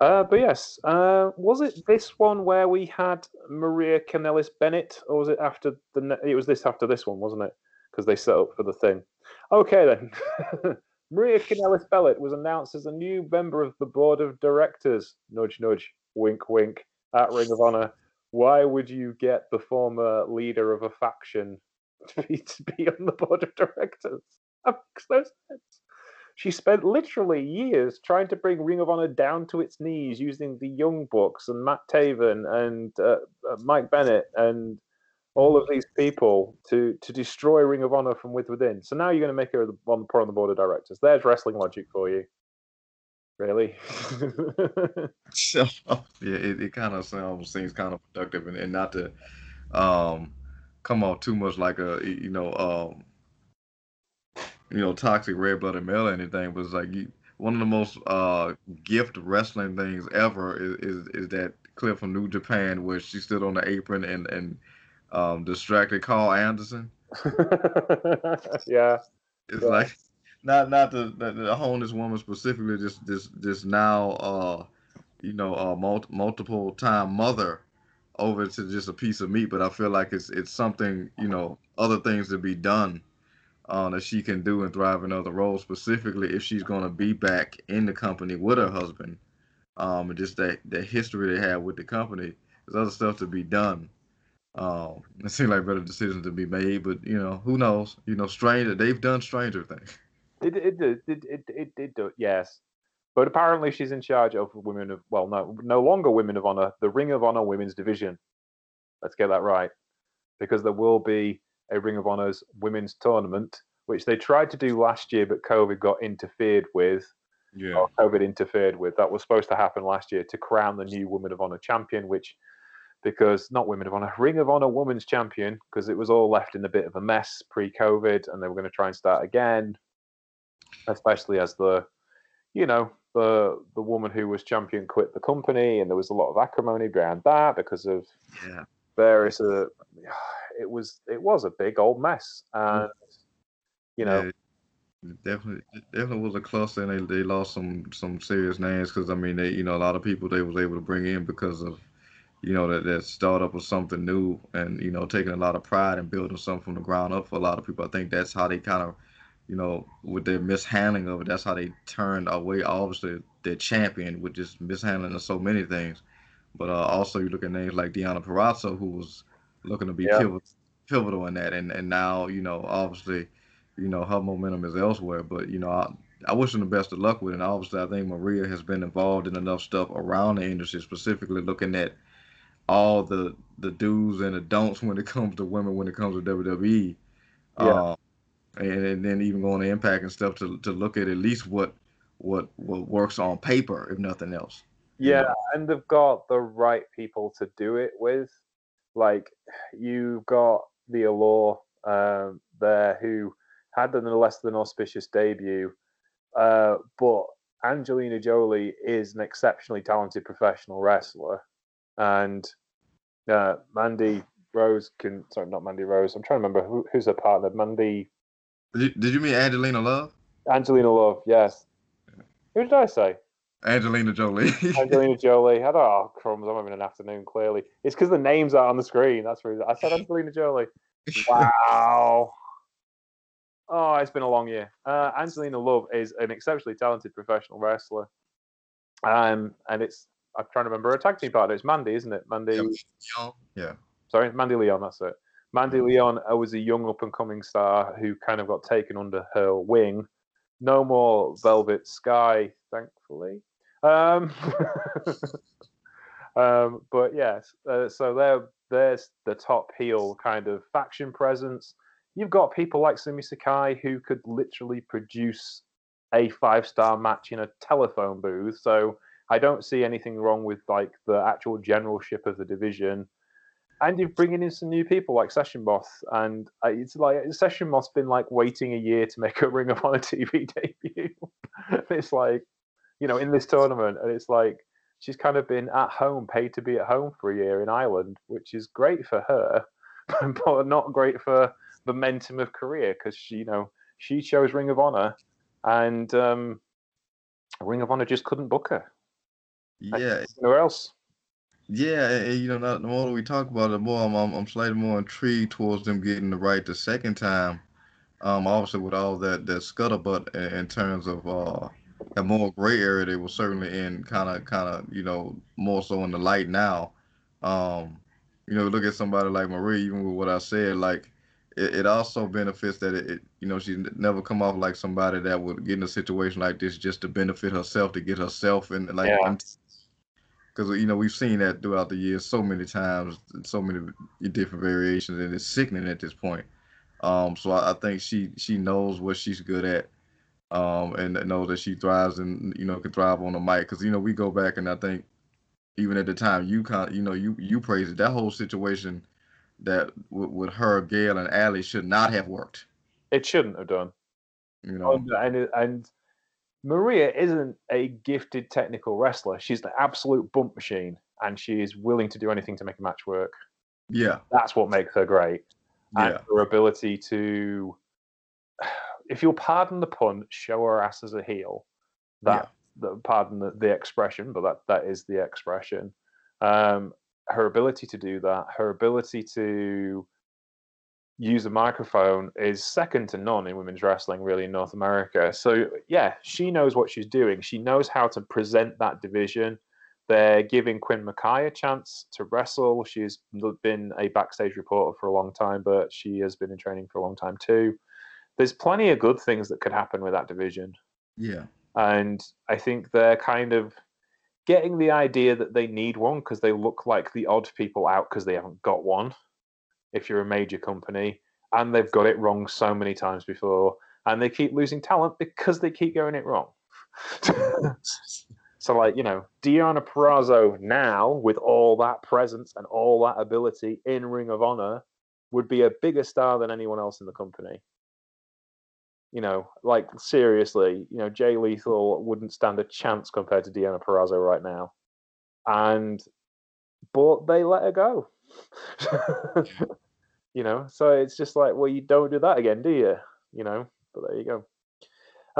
Uh, but yes, uh, was it this one where we had Maria Kanellis Bennett, or was it after the? It was this after this one, wasn't it? Because they set up for the thing. Okay then, Maria Kanellis Bennett was announced as a new member of the board of directors. Nudge, nudge, wink, wink. At Ring of Honor. Why would you get the former leader of a faction to be, to be on the board of directors? That makes no sense. She spent literally years trying to bring Ring of Honor down to its knees using the Young Bucks and Matt Taven and uh, uh, Mike Bennett and all of these people to to destroy Ring of Honor from with within. So now you're going to make her on, put on the board of directors. There's wrestling logic for you. Really? so, yeah, it, it kind of almost seems kind of productive and, and not to um, come off too much like a you know um, you know, toxic red blooded male or anything, but it's like you, one of the most uh, gift wrestling things ever is, is, is that clip from New Japan where she stood on the apron and and um, distracted Karl Anderson. yeah, it's yeah. like not not to, to hone this woman specifically, just this this now uh, you know uh, multi, multiple time mother over to just a piece of meat, but I feel like it's it's something you know other things to be done uh, that she can do and thrive in other roles, specifically if she's going to be back in the company with her husband. Um, and just that the history they have with the company. There's other stuff to be done. Um, it seems like better decisions to be made, but you know, who knows? You know, stranger they've done stranger things. It it it it it, it, it yes, but apparently she's in charge of women of well, no, no longer women of honor, the Ring of Honor women's division. Let's get that right, because there will be a Ring of Honor's women's tournament, which they tried to do last year, but COVID got interfered with. Yeah. COVID interfered with. That was supposed to happen last year to crown the new Women of Honor champion, which, because not Women of Honor, Ring of Honor Women's Champion, because it was all left in a bit of a mess pre COVID and they were going to try and start again, especially as the, you know, the the woman who was champion quit the company and there was a lot of acrimony around that because of yeah. Various uh, it was it was a big old mess, mm. and you know, yeah. definitely, definitely was a cluster, and they, they lost some some serious names because I mean, they you know a lot of people they was able to bring in because of you know that that startup was something new, and you know taking a lot of pride in building something from the ground up for a lot of people. I think that's how they kind of you know with their mishandling of it, that's how they turned away obviously their champion with just mishandling of so many things. But uh, also you look at names like Deonna Purrazzo, who was looking to be yeah. pivotal, pivotal in that, and and now you know obviously you know, her momentum is elsewhere. But you know, I, I wish them the best of luck with it. And obviously, I think Maria has been involved in enough stuff around the industry, specifically looking at all the the do's and the don'ts when it comes to women, when it comes to WWE. Yeah. Uh, and, and then even going to Impact and stuff to to look at at least what what what works on paper, if nothing else. Yeah, and they've got the right people to do it with. Like you've got the Allure um, there who had a less than auspicious debut, uh, but Angelina Jolie is an exceptionally talented professional wrestler, and uh, Mandy Rose can sorry not Mandy Rose. I'm trying to remember who, who's her partner. Mandy. Did you, did you mean Angelina Love? Angelina Love, yes. Who did I say? Angelina Jolie. Angelina Jolie. I don't oh, crumbs. I'm having an afternoon. Clearly, it's because the names are on the screen. That's reason. I said Angelina Jolie. Wow. Oh, it's been a long year. Uh, Angelina Love is an exceptionally talented professional wrestler. Um, and it's I'm trying to remember her tag team partner. It's Mandy, isn't it? Mandy. Yeah. Sorry, Mandy Leon. That's it. Mandy Leon uh, was a young up and coming star who kind of got taken under her wing. No more Velvet Sky, thankfully. Um, um, but yes, uh, so there, there's the top heel kind of faction presence you've got people like Sumi Sakai who could literally produce a five star match in a telephone booth. So I don't see anything wrong with like the actual generalship of the division. And you're bringing in some new people like Session Moth, and uh, it's like Session Moth been like waiting a year to make a Ring of Honor TV debut. it's like, you know, in this tournament, and it's like she's kind of been at home, paid to be at home for a year in Ireland, which is great for her, but not great for momentum of career because she, you know, she chose Ring of Honor, and um, Ring of Honor just couldn't book her. Yeah, nowhere else. Yeah, you know, the more we talk about it, the more I'm, I'm, I'm slightly more intrigued towards them getting the right the second time. Um, obviously with all that that scuttlebutt in, in terms of uh, a more gray area, they were certainly in kind of kind of you know more so in the light now. Um, you know, look at somebody like Marie, even with what I said, like it, it also benefits that it, it, you know, she never come off like somebody that would get in a situation like this just to benefit herself, to get herself and like, because yeah. you know we've seen that throughout the years so many times, so many different variations, and it's sickening at this point. Um, so I, I think she she knows what she's good at, um, and know that she thrives and you know can thrive on the mic. Because you know we go back and I think even at the time you kind you know you you praised it that whole situation that w- with her, Gail, and Allie should not have worked. It shouldn't have done. You know, and and, and Maria isn't a gifted technical wrestler. She's an absolute bump machine, and she is willing to do anything to make a match work. Yeah, that's what makes her great. Yeah. And her ability to, if you'll pardon the pun, show her ass as a heel. That, yeah. the, pardon the, the expression, but that that is the expression. Um, her ability to do that, her ability to use a microphone is second to none in women's wrestling, really, in North America. So, yeah, she knows what she's doing. She knows how to present that division. They're giving Quinn McKay a chance to wrestle. She's been a backstage reporter for a long time, but she has been in training for a long time too. There's plenty of good things that could happen with that division. Yeah. And I think they're kind of getting the idea that they need one because they look like the odd people out because they haven't got one. If you're a major company and they've got it wrong so many times before, and they keep losing talent because they keep going it wrong. so, like you know, Deonna Purrazzo now with all that presence and all that ability in Ring of Honor would be a bigger star than anyone else in the company you know, like seriously, you know, Jay Lethal wouldn't stand a chance compared to Deonna Purrazzo right now. And but they let her go. you know, so it's just like, well, you don't do that again, do you? You know, but there you go.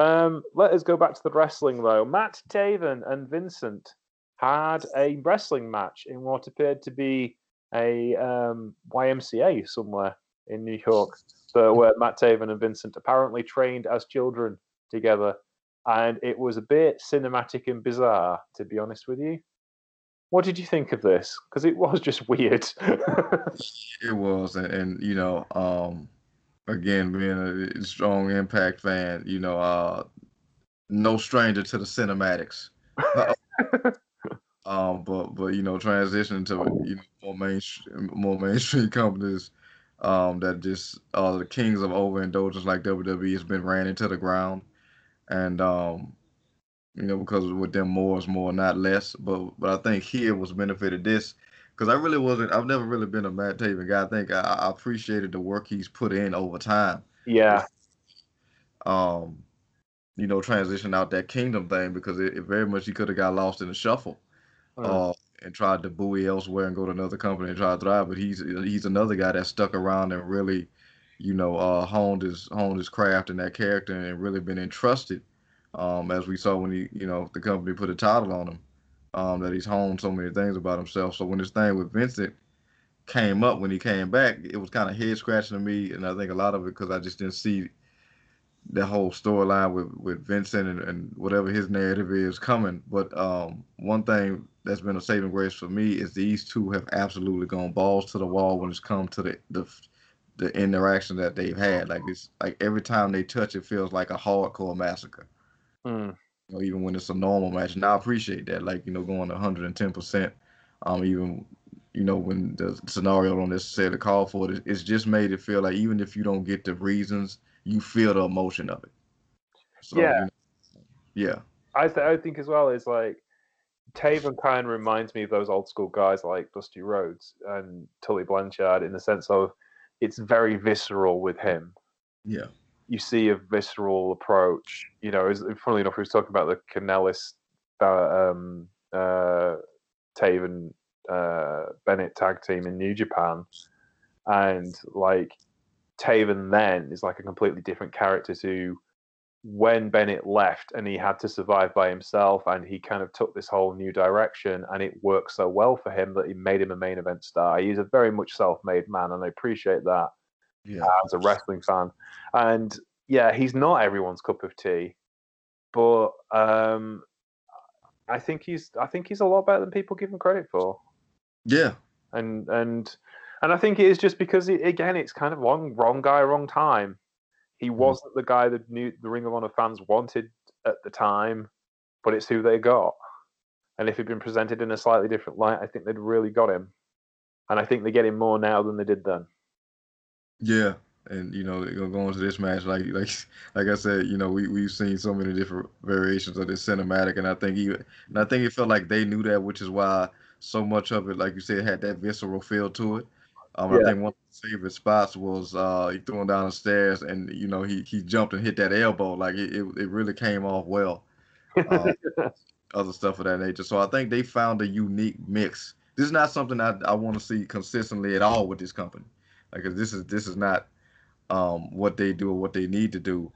Um, let us go back to the wrestling though. Matt Taven and Vincent had a wrestling match in what appeared to be a um, YMCA somewhere in New York, so where Matt Taven and Vincent apparently trained as children together, and it was a bit cinematic and bizarre, to be honest with you. What did you think of this? Because it was just weird. it was, and, and you know, um, again, being a strong Impact fan, you know, uh, no stranger to the cinematics. um, but but you know, transitioning to you know more mainstream, more mainstream companies um, that just uh, the kings of overindulgence like WWE has been ran into the ground, and um, you know because with them more is more, not less. But but I think here was benefited this because I really wasn't. I've never really been a Matt Taven guy. I think I, I appreciated the work he's put in over time. Yeah. Um, you know, transition out that kingdom thing because it, it very much he could have got lost in the shuffle, mm. uh, and tried to buoy elsewhere and go to another company and try to thrive. But he's he's another guy that stuck around and really, you know, uh, honed his honed his craft and that character and really been entrusted. Um, as we saw when he, you know, the company put a title on him um, that he's honed so many things about himself. So when this thing with Vincent came up when he came back, it was kind of head scratching to me, and I think a lot of it because I just didn't see the whole storyline with with Vincent and, and whatever his narrative is coming. But um, one thing that's been a saving grace for me is these two have absolutely gone balls to the wall when it's come to the the the interaction that they've had. Like it's like every time they touch, it feels like a hardcore massacre. Mm you know, even when it's a normal match. And I appreciate that, like, you know, going 110%, um, even, you know, when the scenario don't necessarily call for it, it's just made it feel like even if you don't get the reasons, you feel the emotion of it. So, yeah. You know, yeah. I, th- I think as well is like, Taven kind of reminds me of those old school guys like Dusty Rhodes and Tully Blanchard in the sense of it's very visceral with him. Yeah you see a visceral approach. You know, as, funnily enough, we was talking about the Kanellis, uh, um, uh, Taven, uh, Bennett tag team in New Japan, and like Taven then is like a completely different character to when Bennett left and he had to survive by himself and he kind of took this whole new direction and it worked so well for him that he made him a main event star. He's a very much self-made man and I appreciate that yeah. as a wrestling fan. And yeah, he's not everyone's cup of tea, but um, I think he's I think he's a lot better than people give him credit for. Yeah, and and and I think it is just because it, again, it's kind of wrong wrong guy, wrong time. He mm. wasn't the guy that knew the Ring of Honor fans wanted at the time, but it's who they got. And if he'd been presented in a slightly different light, I think they'd really got him. And I think they get him more now than they did then. Yeah, and you know going to this match like like like I said, you know we we've seen so many different variations of this cinematic, and I think even and I think it felt like they knew that, which is why so much of it, like you said, had that visceral feel to it. Um, yeah. I think one of the favorite spots was uh, he threw him down the stairs, and you know he he jumped and hit that elbow, like it it, it really came off well. Um, other stuff of that nature. So I think they found a unique mix. This is not something I, I want to see consistently at all with this company. Like this is this is not um, what they do or what they need to do.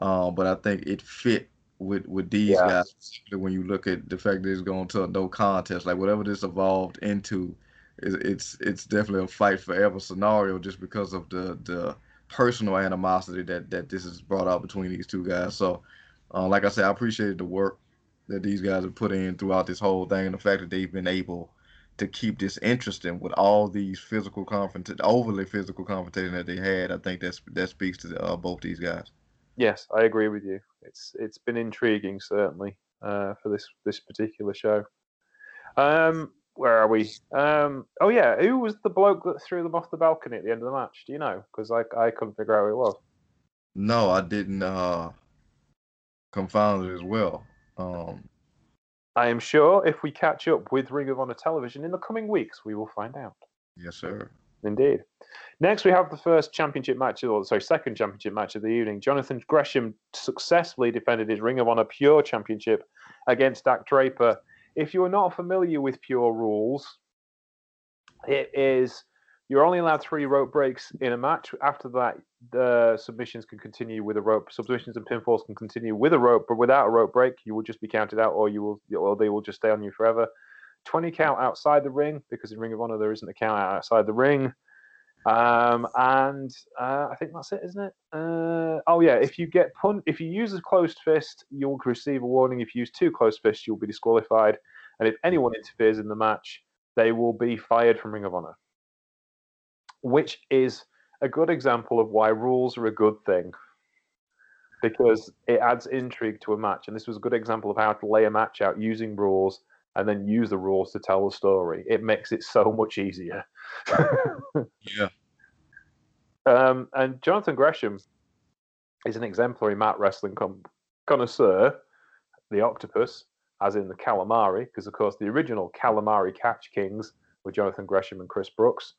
Um, but I think it fit with with these yeah. guys, especially when you look at the fact that it's going to a no contest. Like whatever this evolved into, it's it's definitely a fight forever scenario just because of the the personal animosity that that this has brought out between these two guys. So, uh, like I said, I appreciated the work that these guys have put in throughout this whole thing, and the fact that they've been able to keep this interesting with all these physical confront, overly physical confrontation that they had. I think that's that speaks to uh, both these guys. Yes, I agree with you. It's it's been intriguing certainly uh, for this this particular show. Um, where are we? Um, oh yeah, who was the bloke that threw them off the balcony at the end of the match? Do you know? Because I I couldn't figure out who it was. No, I didn't. Uh, confound it as well. Um, I am sure if we catch up with Ring of Honor television in the coming weeks, we will find out. Yes, sir. Indeed. Next, we have the first championship match, or sorry, second championship match of the evening. Jonathan Gresham successfully defended his Ring of Honor Pure Championship against Dak Draper. If you are not familiar with Pure rules, it is You're only allowed three rope breaks in a match. After that, the submissions can continue with a rope. Submissions and pinfalls can continue with a rope, but without a rope break, you will just be counted out, or you will, or they will just stay on you forever. 20 count outside the ring because in Ring of Honor there isn't a count outside the ring. Um, and uh, I think that's it, isn't it? Uh, oh yeah, if you get pun- if you use a closed fist, you'll receive a warning. If you use two closed fists, you'll be disqualified. And if anyone interferes in the match, they will be fired from Ring of Honor. Which is a good example of why rules are a good thing. Because it adds intrigue to a match. And this was a good example of how to lay a match out using rules and then use the rules to tell the story. It makes it so much easier. yeah. Um, and Jonathan Gresham is an exemplary mat wrestling con- connoisseur, the octopus, as in the calamari, because of course the original calamari catch kings were Jonathan Gresham and Chris Brooks,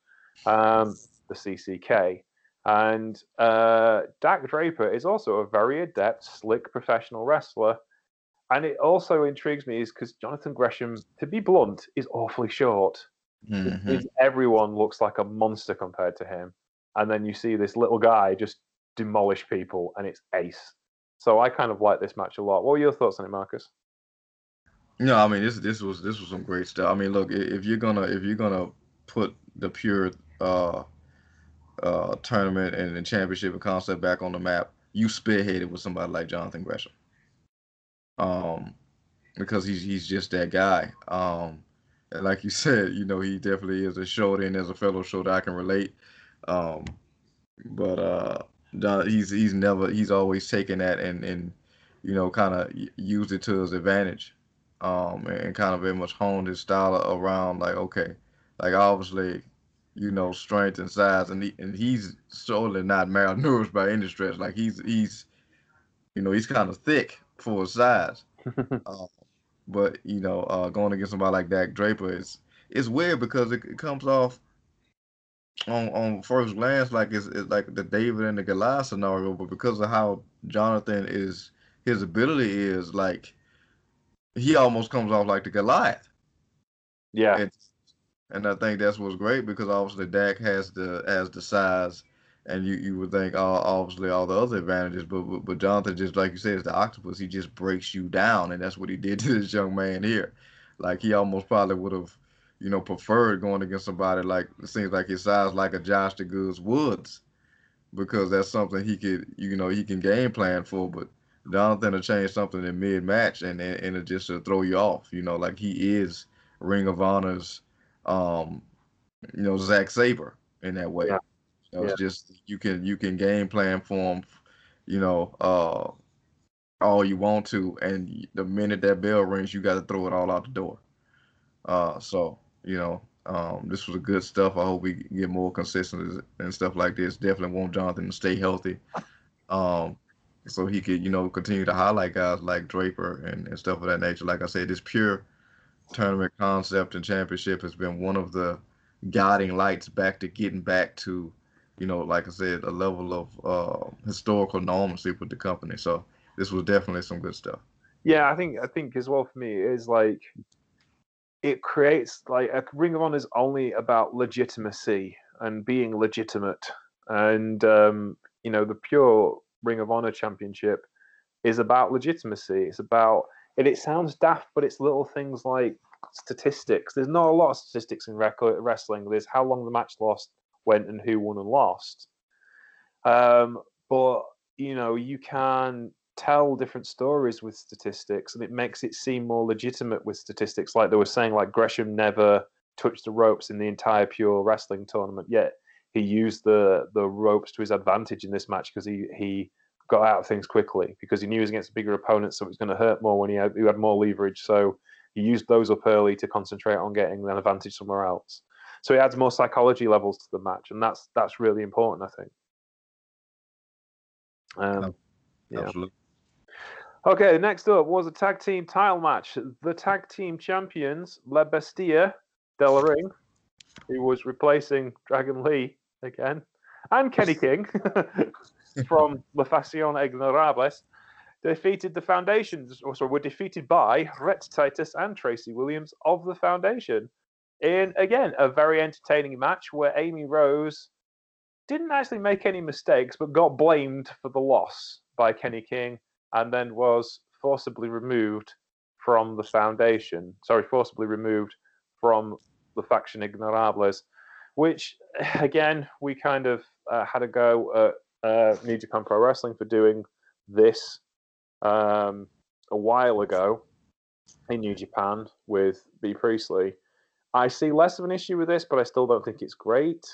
um, the CCK. And uh, Dak Draper is also a very adept, slick professional wrestler and it also intrigues me is because Jonathan Gresham, to be blunt, is awfully short. Mm-hmm. Everyone looks like a monster compared to him, and then you see this little guy just demolish people, and it's ace. So I kind of like this match a lot. What were your thoughts on it, Marcus? No, I mean this this was this was some great stuff. I mean, look, if you're gonna if you're gonna put the pure uh, uh, tournament and the championship concept back on the map, you spearheaded with somebody like Jonathan Gresham um, because he's he's just that guy. Um, and like you said, you know, he definitely is a shoulder and as a fellow shoulder I can relate. Um, but uh, he's he's never he's always taken that and and you know kind of used it to his advantage. Um, and kind of very much honed his style around like okay, like obviously, you know, strength and size, and he, and he's certainly not malnourished by any stretch. Like he's he's, you know, he's kind of thick, for his size. uh, but you know, uh, going against somebody like Dak Draper is it's weird because it, it, comes off on on first glance like it's, it's like the David and the Goliath scenario, but because of how Jonathan is, his ability is like he almost comes off like the Goliath. Yeah. And, and I think that's what's great because obviously Dak has the has the size and you, you would think oh, obviously all the other advantages, but, but but Jonathan just like you said is the octopus. He just breaks you down, and that's what he did to this young man here. Like he almost probably would have, you know, preferred going against somebody like it seems like his size like a Josh the Goods Woods, because that's something he could you know he can game plan for. But Jonathan will change something in mid match and and, and it just to throw you off. You know, like he is Ring of Honor's, um, you know, Zack Sabre in that way. Yeah. You know, yeah. It's just you can you can game plan for them, you know, uh, all you want to, and the minute that bell rings, you got to throw it all out the door. Uh, so you know, um, this was a good stuff. I hope we get more consistent and stuff like this. Definitely want Jonathan to stay healthy, um, so he could you know continue to highlight guys like Draper and, and stuff of that nature. Like I said, this pure tournament concept and championship has been one of the guiding lights back to getting back to you know, like I said, a level of uh, historical normalcy with the company. So this was definitely some good stuff. Yeah, I think I think as well for me is like it creates like a Ring of Honor is only about legitimacy and being legitimate, and um, you know the pure Ring of Honor championship is about legitimacy. It's about and it sounds daft, but it's little things like statistics. There's not a lot of statistics in wrestling. There's how long the match lost, went and who won and lost. Um, but you know, you can tell different stories with statistics, and it makes it seem more legitimate with statistics. Like they were saying, like Gresham never touched the ropes in the entire pure wrestling tournament, yet he used the the ropes to his advantage in this match because he he got out of things quickly because he knew he was against a bigger opponent, so it was going to hurt more when he had, he had more leverage. So he used those up early to concentrate on getting an advantage somewhere else. So it adds more psychology levels to the match, and that's that's really important, I think. Um, yeah. Absolutely. Okay, next up was a tag team title match. The tag team champions, La Bestia Del Ring, who was replacing Dragon Lee again, and Kenny King from La Facción Ignorables, defeated the Foundations, or sorry, were defeated by Rhett Titus and Tracy Williams of the Foundation in again a very entertaining match where Amy Rose didn't actually make any mistakes, but got blamed for the loss by Kenny King, and then was forcibly removed from the foundation. Sorry, forcibly removed from the faction Ignorables, which again we kind of uh, had a go at uh, New Japan Pro Wrestling for doing this um, a while ago in New Japan with Bea Priestley. I see less of an issue with this, but I still don't think it's great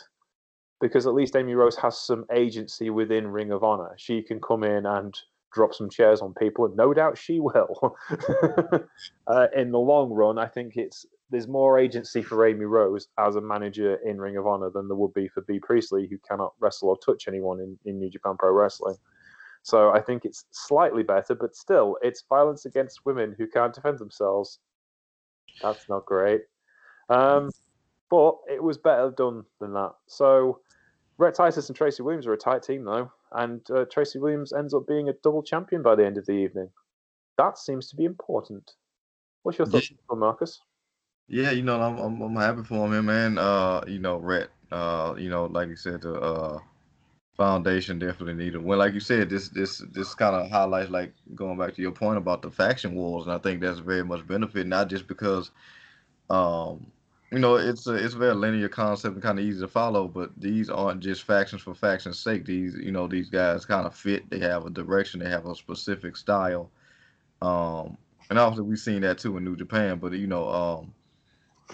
because at least Amy Rose has some agency within Ring of Honor. She can come in and drop some chairs on people, and no doubt she will. uh, in the long run, I think it's there's more agency for Amy Rose as a manager in Ring of Honor than there would be for Bea Priestley, who cannot wrestle or touch anyone in, in New Japan Pro Wrestling. So I think it's slightly better, but still, it's violence against women who can't defend themselves. That's not great. Um, but it was better done than that. So Rhett Titus and Tracy Williams are a tight team, though, and uh, Tracy Williams ends up being a double champion by the end of the evening. That seems to be important. What's your thoughts, yeah. Marcus? Yeah, you know, I'm, I'm, I'm happy for him, man. Uh, you know, Rhett. Uh, you know, like you said, the uh, foundation definitely needed. Well, like you said, this this this kind of highlights like going back to your point about the faction wars, and I think that's very much benefit, not just because, um, you know, it's a it's a very linear concept and kind of easy to follow, but these aren't just factions for faction's sake. These you know these guys kind of fit. They have a direction. They have a specific style. Um, and obviously we've seen that too in New Japan, but you know, um,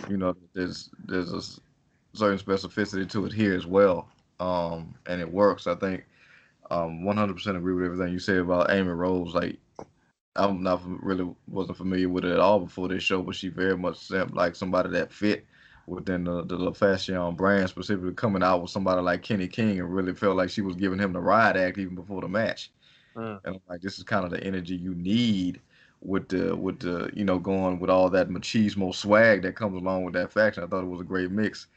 you know, there's there's a certain specificity to it here as well um, and it works. I think um, 100% agree with everything you said about Amy Rose. Like, I'm not really wasn't familiar with it at all before this show, but she very much seemed like somebody that fit within the the La Facción brand, specifically coming out with somebody like Kenny King, and really felt like she was giving him the ride act even before the match. Mm. And I'm like, this is kind of the energy you need with the with the you know going with all that machismo swag that comes along with that faction. I thought it was a great mix,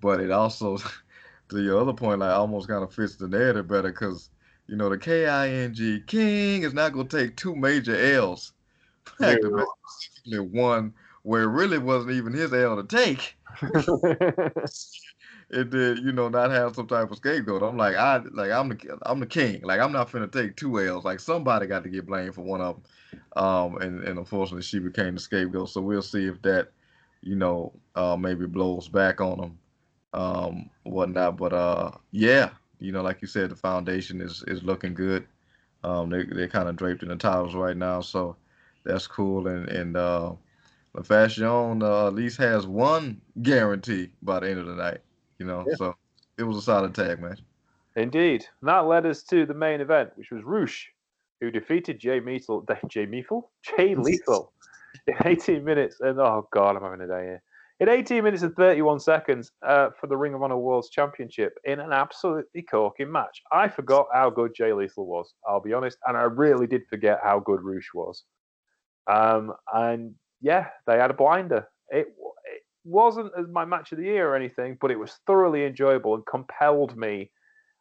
but it also to your other point, like almost kind of fits the narrative better because you know the K I N G King is not gonna take two major L's. Back to one where it really wasn't even his L to take. it did, you know, not have some type of scapegoat. I'm like, I like I'm the I'm the king. Like I'm not finna take two L's. Like somebody got to get blamed for one of them. Um, and and unfortunately she became the scapegoat. So we'll see if that, you know, uh, maybe blows back on them, um, whatnot. But uh, yeah, you know, like you said, the foundation is is looking good. Um, they they're kind of draped in the towels right now, so that's cool. And and uh, La Facción uh, at least has one guarantee by the end of the night. You know, yeah. so it was a solid tag match. Indeed, and that led us to the main event, which was Rush, who defeated Jay Meetle, Jay Meetle, Jay Lethal in 18 minutes. And oh god, I'm having a day here in 18 minutes and 31 seconds uh, for the Ring of Honor World Championship in an absolutely corking match. I forgot how good Jay Lethal was, I'll be honest, and I really did forget how good Rush was. Um, and yeah, they had a blinder. It, it wasn't as my match of the year or anything, but it was thoroughly enjoyable and compelled me.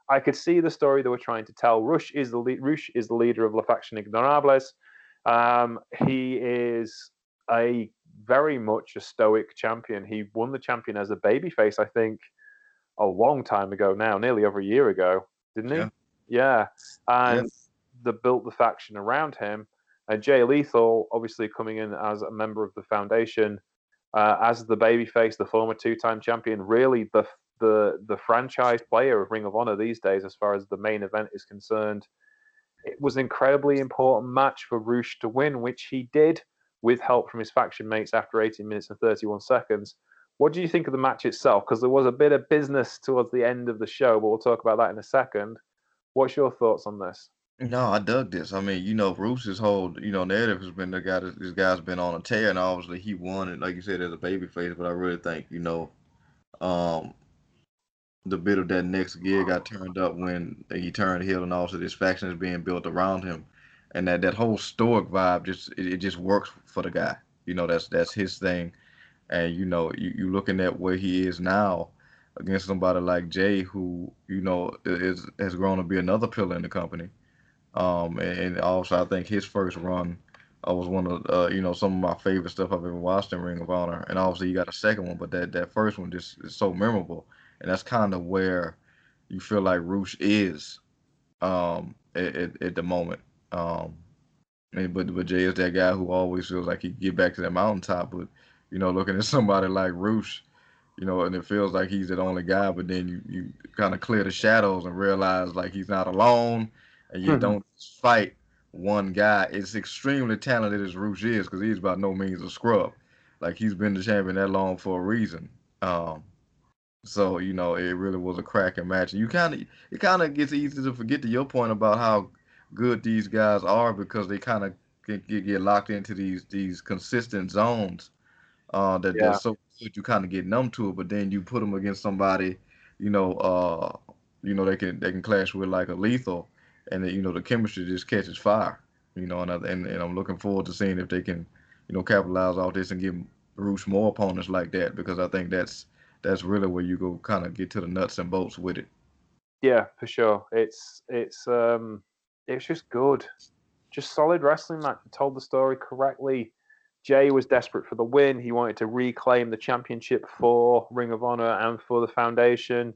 I could see the story they were trying to tell. Rush is the Rush is the leader of La Faction Ignorables. Um, he is a very much a stoic champion. He won the champion as a babyface, I think, a long time ago now, nearly over a year ago, didn't he? Yeah. yeah. And yes. they built the faction around him. And Jay Lethal, obviously coming in as a member of the foundation, uh, as the babyface, the former two-time champion, really the the the franchise player of Ring of Honor these days, as far as the main event is concerned. It was an incredibly important match for Rush to win, which he did with help from his faction mates after 18 minutes and 31 seconds. What do you think of the match itself? Because there was a bit of business towards the end of the show, but we'll talk about that in a second. What's your thoughts on this? No, I dug this. I mean, you know, Bruce's whole, you know, narrative has been the guy this guy's been on a tear, and obviously he won it, like you said, as a babyface. But I really think, you know, um, the bit of that next gear got turned up when he turned heel, and also this faction is being built around him and that that whole stoic vibe just it, it, just works for the guy. You know, that's that's his thing, and you know, you you looking at where he is now against somebody like Jay, who you know is has grown to be another pillar in the company. Um, and, also I think his first run uh, was one of uh, you know some of my favorite stuff I've ever watched in Ring of Honor. And obviously you got a second one, but that that first one just is so memorable, and that's kind of where you feel like Roosh is um, at, at, at the moment. Um, and, but but Jay is that guy who always feels like he can get back to that mountaintop. But you know, looking at somebody like Rush, you know, and it feels like he's the only guy. But then you you kind of clear the shadows and realize like he's not alone, and you mm-hmm. don't fight one guy. It's extremely talented as Rush is because he's by no means a scrub. Like he's been the champion that long for a reason. Um, so you know, it really was a cracking match. You kind of it kind of gets easy to forget to your point about how good these guys are because they kind of get, get locked into these these consistent zones uh, that yeah. they're so good you kind of get numb to it. But then you put them against somebody, you know, uh, you know they can they can clash with like a lethal, and then, you know the chemistry just catches fire. You know, and, and and I'm looking forward to seeing if they can, you know, capitalize off this and get Rush more opponents like that because I think that's that's really where you go kind of get to the nuts and bolts with it. Yeah, for sure. It's it's um it's just good. Just solid wrestling match. Told the story correctly. Jay was desperate for the win. He wanted to reclaim the championship for Ring of Honor and for the foundation.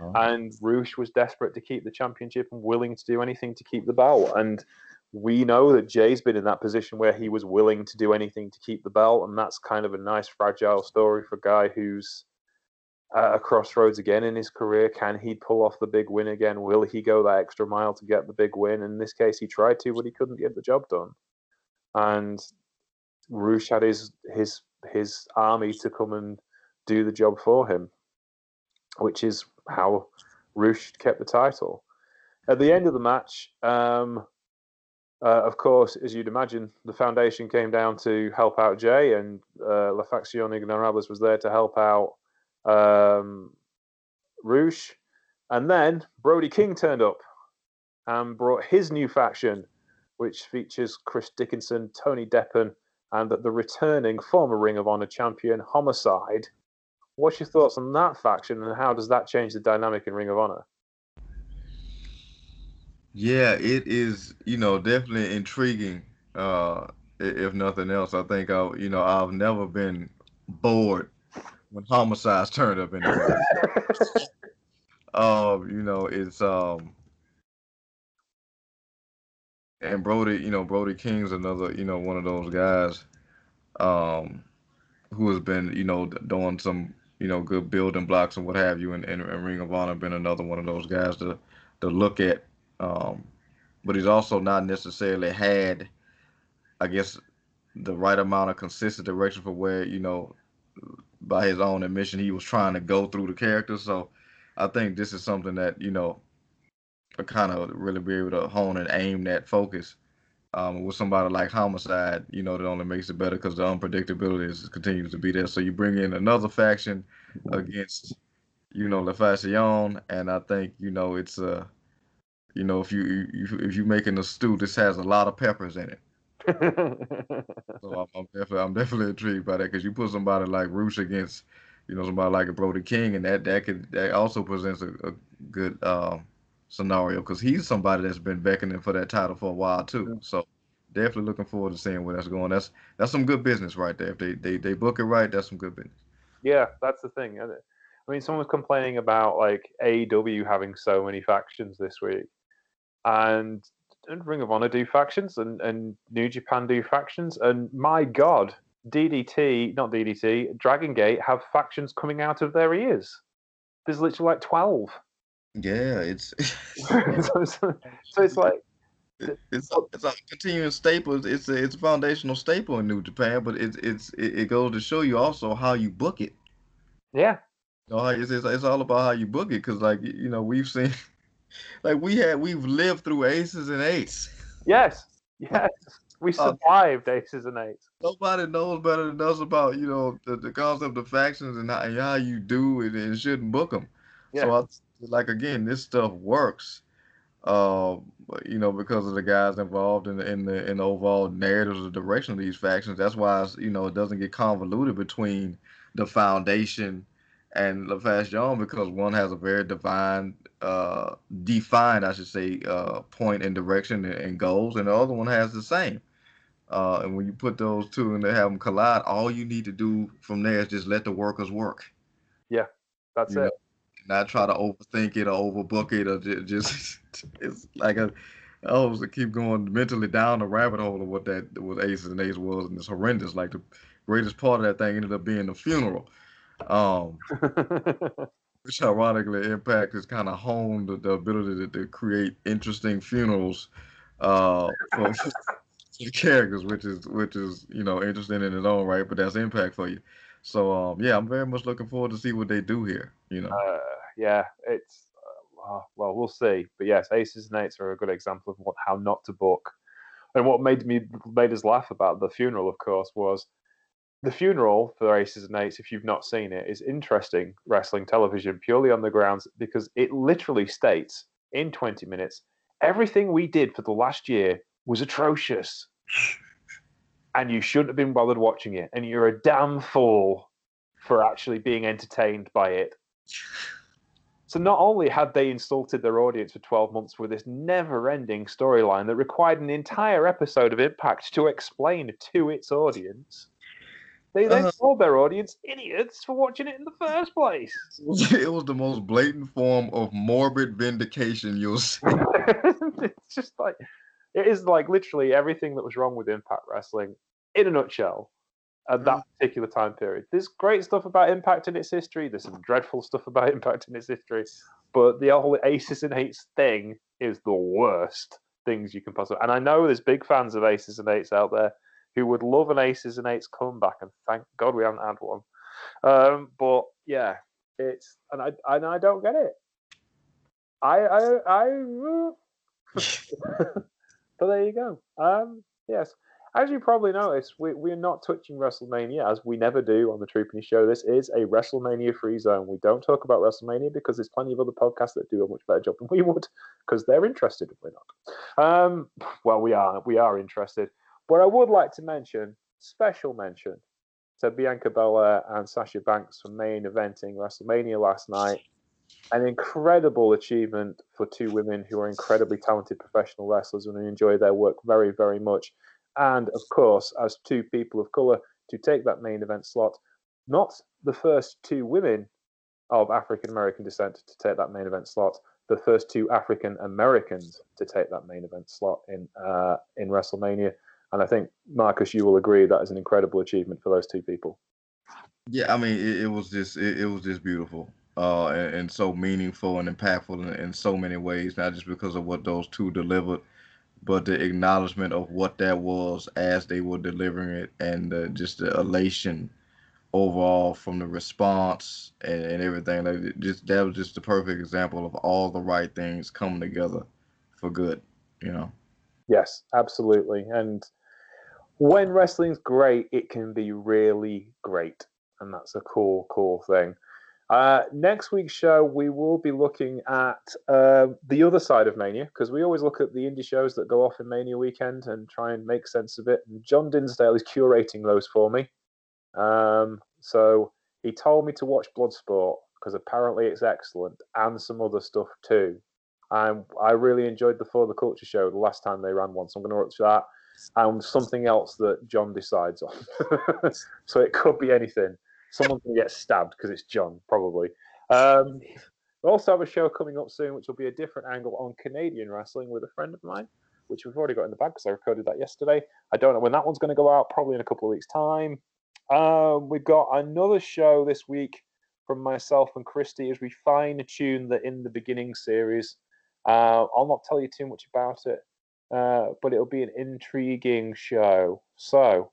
Uh-huh. And Rush was desperate to keep the championship and willing to do anything to keep the belt. And we know that Jay's been in that position where he was willing to do anything to keep the belt. And that's kind of a nice, fragile story for a guy who's a crossroads again in his career. Can he pull off the big win again? Will he go that extra mile to get the big win? In this case, he tried to, but he couldn't get the job done. And Rush had his his his army to come and do the job for him, which is how Rush kept the title. At the end of the match, um, uh, of course, as you'd imagine, the foundation came down to help out Jay, and uh, La Facción Ingobernables was there to help out um, Rush, and then Brody King turned up and brought his new faction, which features Chris Dickinson, Tony Deppen, and the returning former Ring of Honor champion Homicide. What's your thoughts on that faction, and how does that change the dynamic in Ring of Honor? Yeah, it is. You know, definitely intriguing. Uh, if nothing else, I think I, you know, I've never been bored when homicides turned up anyway. um, you know, it's um and Brody, you know, Brody King's another, you know, one of those guys um who has been, you know, doing some, you know, good building blocks and what have you and, and, and Ring of Honor been another one of those guys to to look at. Um but he's also not necessarily had I guess the right amount of consistent direction for where, you know, by his own admission, he was trying to go through the character. So I think this is something that, you know, kind of really be able to hone and aim that focus. Um, with somebody like Homicide, you know, that only makes it better because the unpredictability is, continues to be there. So you bring in another faction against, you know, La Facción, and I think, you know, it's uh, you know, if you, if you're making a stew, this has a lot of peppers in it so I'm, I'm, definitely I'm definitely intrigued by that because you put somebody like Rush against, you know, somebody like a Brody King, and that that could that also presents a, a good uh, scenario because he's somebody that's been beckoning for that title for a while too. So definitely looking forward to seeing where that's going. That's that's some good business right there. If they they, they book it right, that's some good business. Yeah, that's the thing. I mean, someone was complaining about like AEW having so many factions this week, and and Ring of Honor do factions, and, and New Japan do factions, and my God, DDT, not DDT, Dragon Gate have factions coming out of their ears. There's literally like twelve. Yeah, it's so, so, so, it's like it's a, it's a continuing staple. It's a it's a foundational staple in New Japan, but it's it's it, goes to show you also how you book it. Yeah, you know, it's, it's, it's all about how you book it because like you know we've seen like we had we've lived through aces and eights. Yes, yes, we uh, survived uh, aces and eights. Nobody knows better than us about you know the, the concept of factions and how, and how you do it and shouldn't book them. Yeah. So I, like again, this stuff works. Uh, you know, because of the guys involved in the in the in the overall narrative of the direction of these factions. That's why you know it doesn't get convoluted between the foundation and La Facción because one has a very divine uh, defined, I should say, uh, point and direction and, goals, and the other one has the same. Uh, and when you put those two and they have them collide, all you need to do from there is just let the workers work. Yeah, that's You it. know, Not try to overthink it or overbook it or ju- just, it's like a I always keep going mentally down the rabbit hole of what that was Aces and Ace was, and it's horrendous. Like the greatest part of that thing ended up being the funeral. Um, which ironically impact has kind of honed the, the ability to, to create interesting funerals uh for, characters which is which is you know interesting in its own right but that's impact for you so um yeah i'm very much looking forward to see what they do here you know uh, yeah, it's uh, well, we'll see. But yes, aces and eights are a good example of what how not to book. And what made me made us laugh about the funeral, of course, was the funeral for aces and eights. If you've not seen it, is interesting wrestling television purely on the grounds because it literally states in 20 minutes everything we did for the last year was atrocious, and you shouldn't have been bothered watching it, and you're a damn fool for actually being entertained by it. So not only had they insulted their audience for 12 months with this never-ending storyline that required an entire episode of Impact to explain to its audience, they then Uh-huh. called their audience idiots for watching it in the first place. it was, it was the most blatant form of morbid vindication you'll see it's just like it is like literally everything that was wrong with Impact Wrestling in a nutshell at that particular time period. There's great stuff about Impact in its history. There's some dreadful stuff about Impact in its history, but the whole Aces and Eights thing is the worst things you can possibly. And I know there's big fans of Aces and Eights out there who would love an Aces and Eights comeback, and thank God we haven't had one. Um, but yeah, it's and I and I don't get it. I I I. but there you go. Um, yes, as you probably noticed, we we're not touching WrestleMania as we never do on the Troopany Show. This is a WrestleMania free zone. We don't talk about WrestleMania because there's plenty of other podcasts that do a much better job than we would because they're interested we're not. Um, well, we are we are interested. But I would like to mention special mention to Bianca Belair and Sasha Banks for main eventing WrestleMania last night an incredible achievement for two women who are incredibly talented professional wrestlers and enjoy their work very, very much. And of course, as two people of color to take that main event slot, not the first two women of African American descent to take that main event slot, the first two African Americans to take that main event slot in uh, in WrestleMania. And I think Marcus, you will agree that is an incredible achievement for those two people. Yeah, I mean, it, it was just it, it was just beautiful, uh, and, and so meaningful and impactful in, in so many ways. Not just because of what those two delivered, but the acknowledgement of what that was as they were delivering it, and uh, just the elation overall from the response and, and everything. Like just that was just the perfect example of all the right things coming together for good. You know. Yes, absolutely. And when wrestling's great, it can be really great. And that's a cool, cool thing. Uh, next week's show, we will be looking at uh, the other side of Mania because we always look at the indie shows that go off in Mania weekend and try and make sense of it. And John Dinsdale is curating those for me. Um, so he told me to watch Bloodsport because apparently it's excellent and some other stuff too. And I really enjoyed the For the Culture show the last time they ran one, so I'm going to watch that and something else that John decides on. so it could be anything. Someone's going to get stabbed because it's John, probably. Um, we also have a show coming up soon, which will be a different angle on Canadian wrestling with a friend of mine, which we've already got in the bag because I recorded that yesterday. I don't know when that one's going to go out, probably in a couple of weeks' time. Um, we've got another show this week from myself and Christy as we fine tune the In the Beginning series. Uh, I'll not tell you too much about it, uh, but it'll be an intriguing show. So,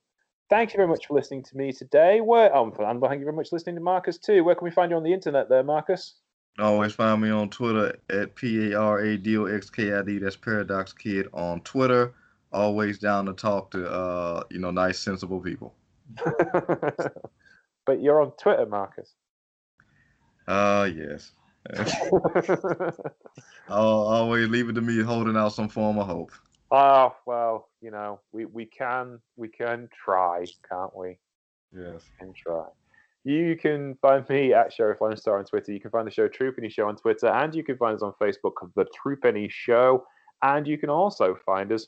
thank you very much for listening to me today. Where, um, and thank you very much for listening to Marcus too. Where can we find you on the internet there, Marcus? Always find me on Twitter at P A R A D O X K I D. That's Paradox Kid on Twitter. Always down to talk to uh, you know, nice, sensible people. but you're on Twitter, Marcus. Uh yes. I'll always leave it to me holding out some form of hope. Oh well, you know, we, we can we can try, can't we? Yes. We can try. You can find me at Sheriff Lone Star on Twitter. You can find the show Troopany Show on Twitter, and you can find us on Facebook, The Troopany Show, and you can also find us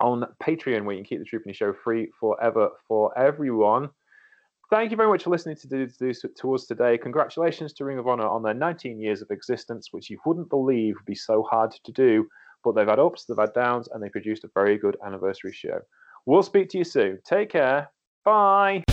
on Patreon, where you can keep the Troopany Show free forever for everyone. Thank you very much for listening to, do, to, to us today. Congratulations to Ring of Honor on their 19 years of existence, which you wouldn't believe would be so hard to do. But they've had ups, they've had downs, and they produced a very good anniversary show. We'll speak to you soon. Take care. Bye.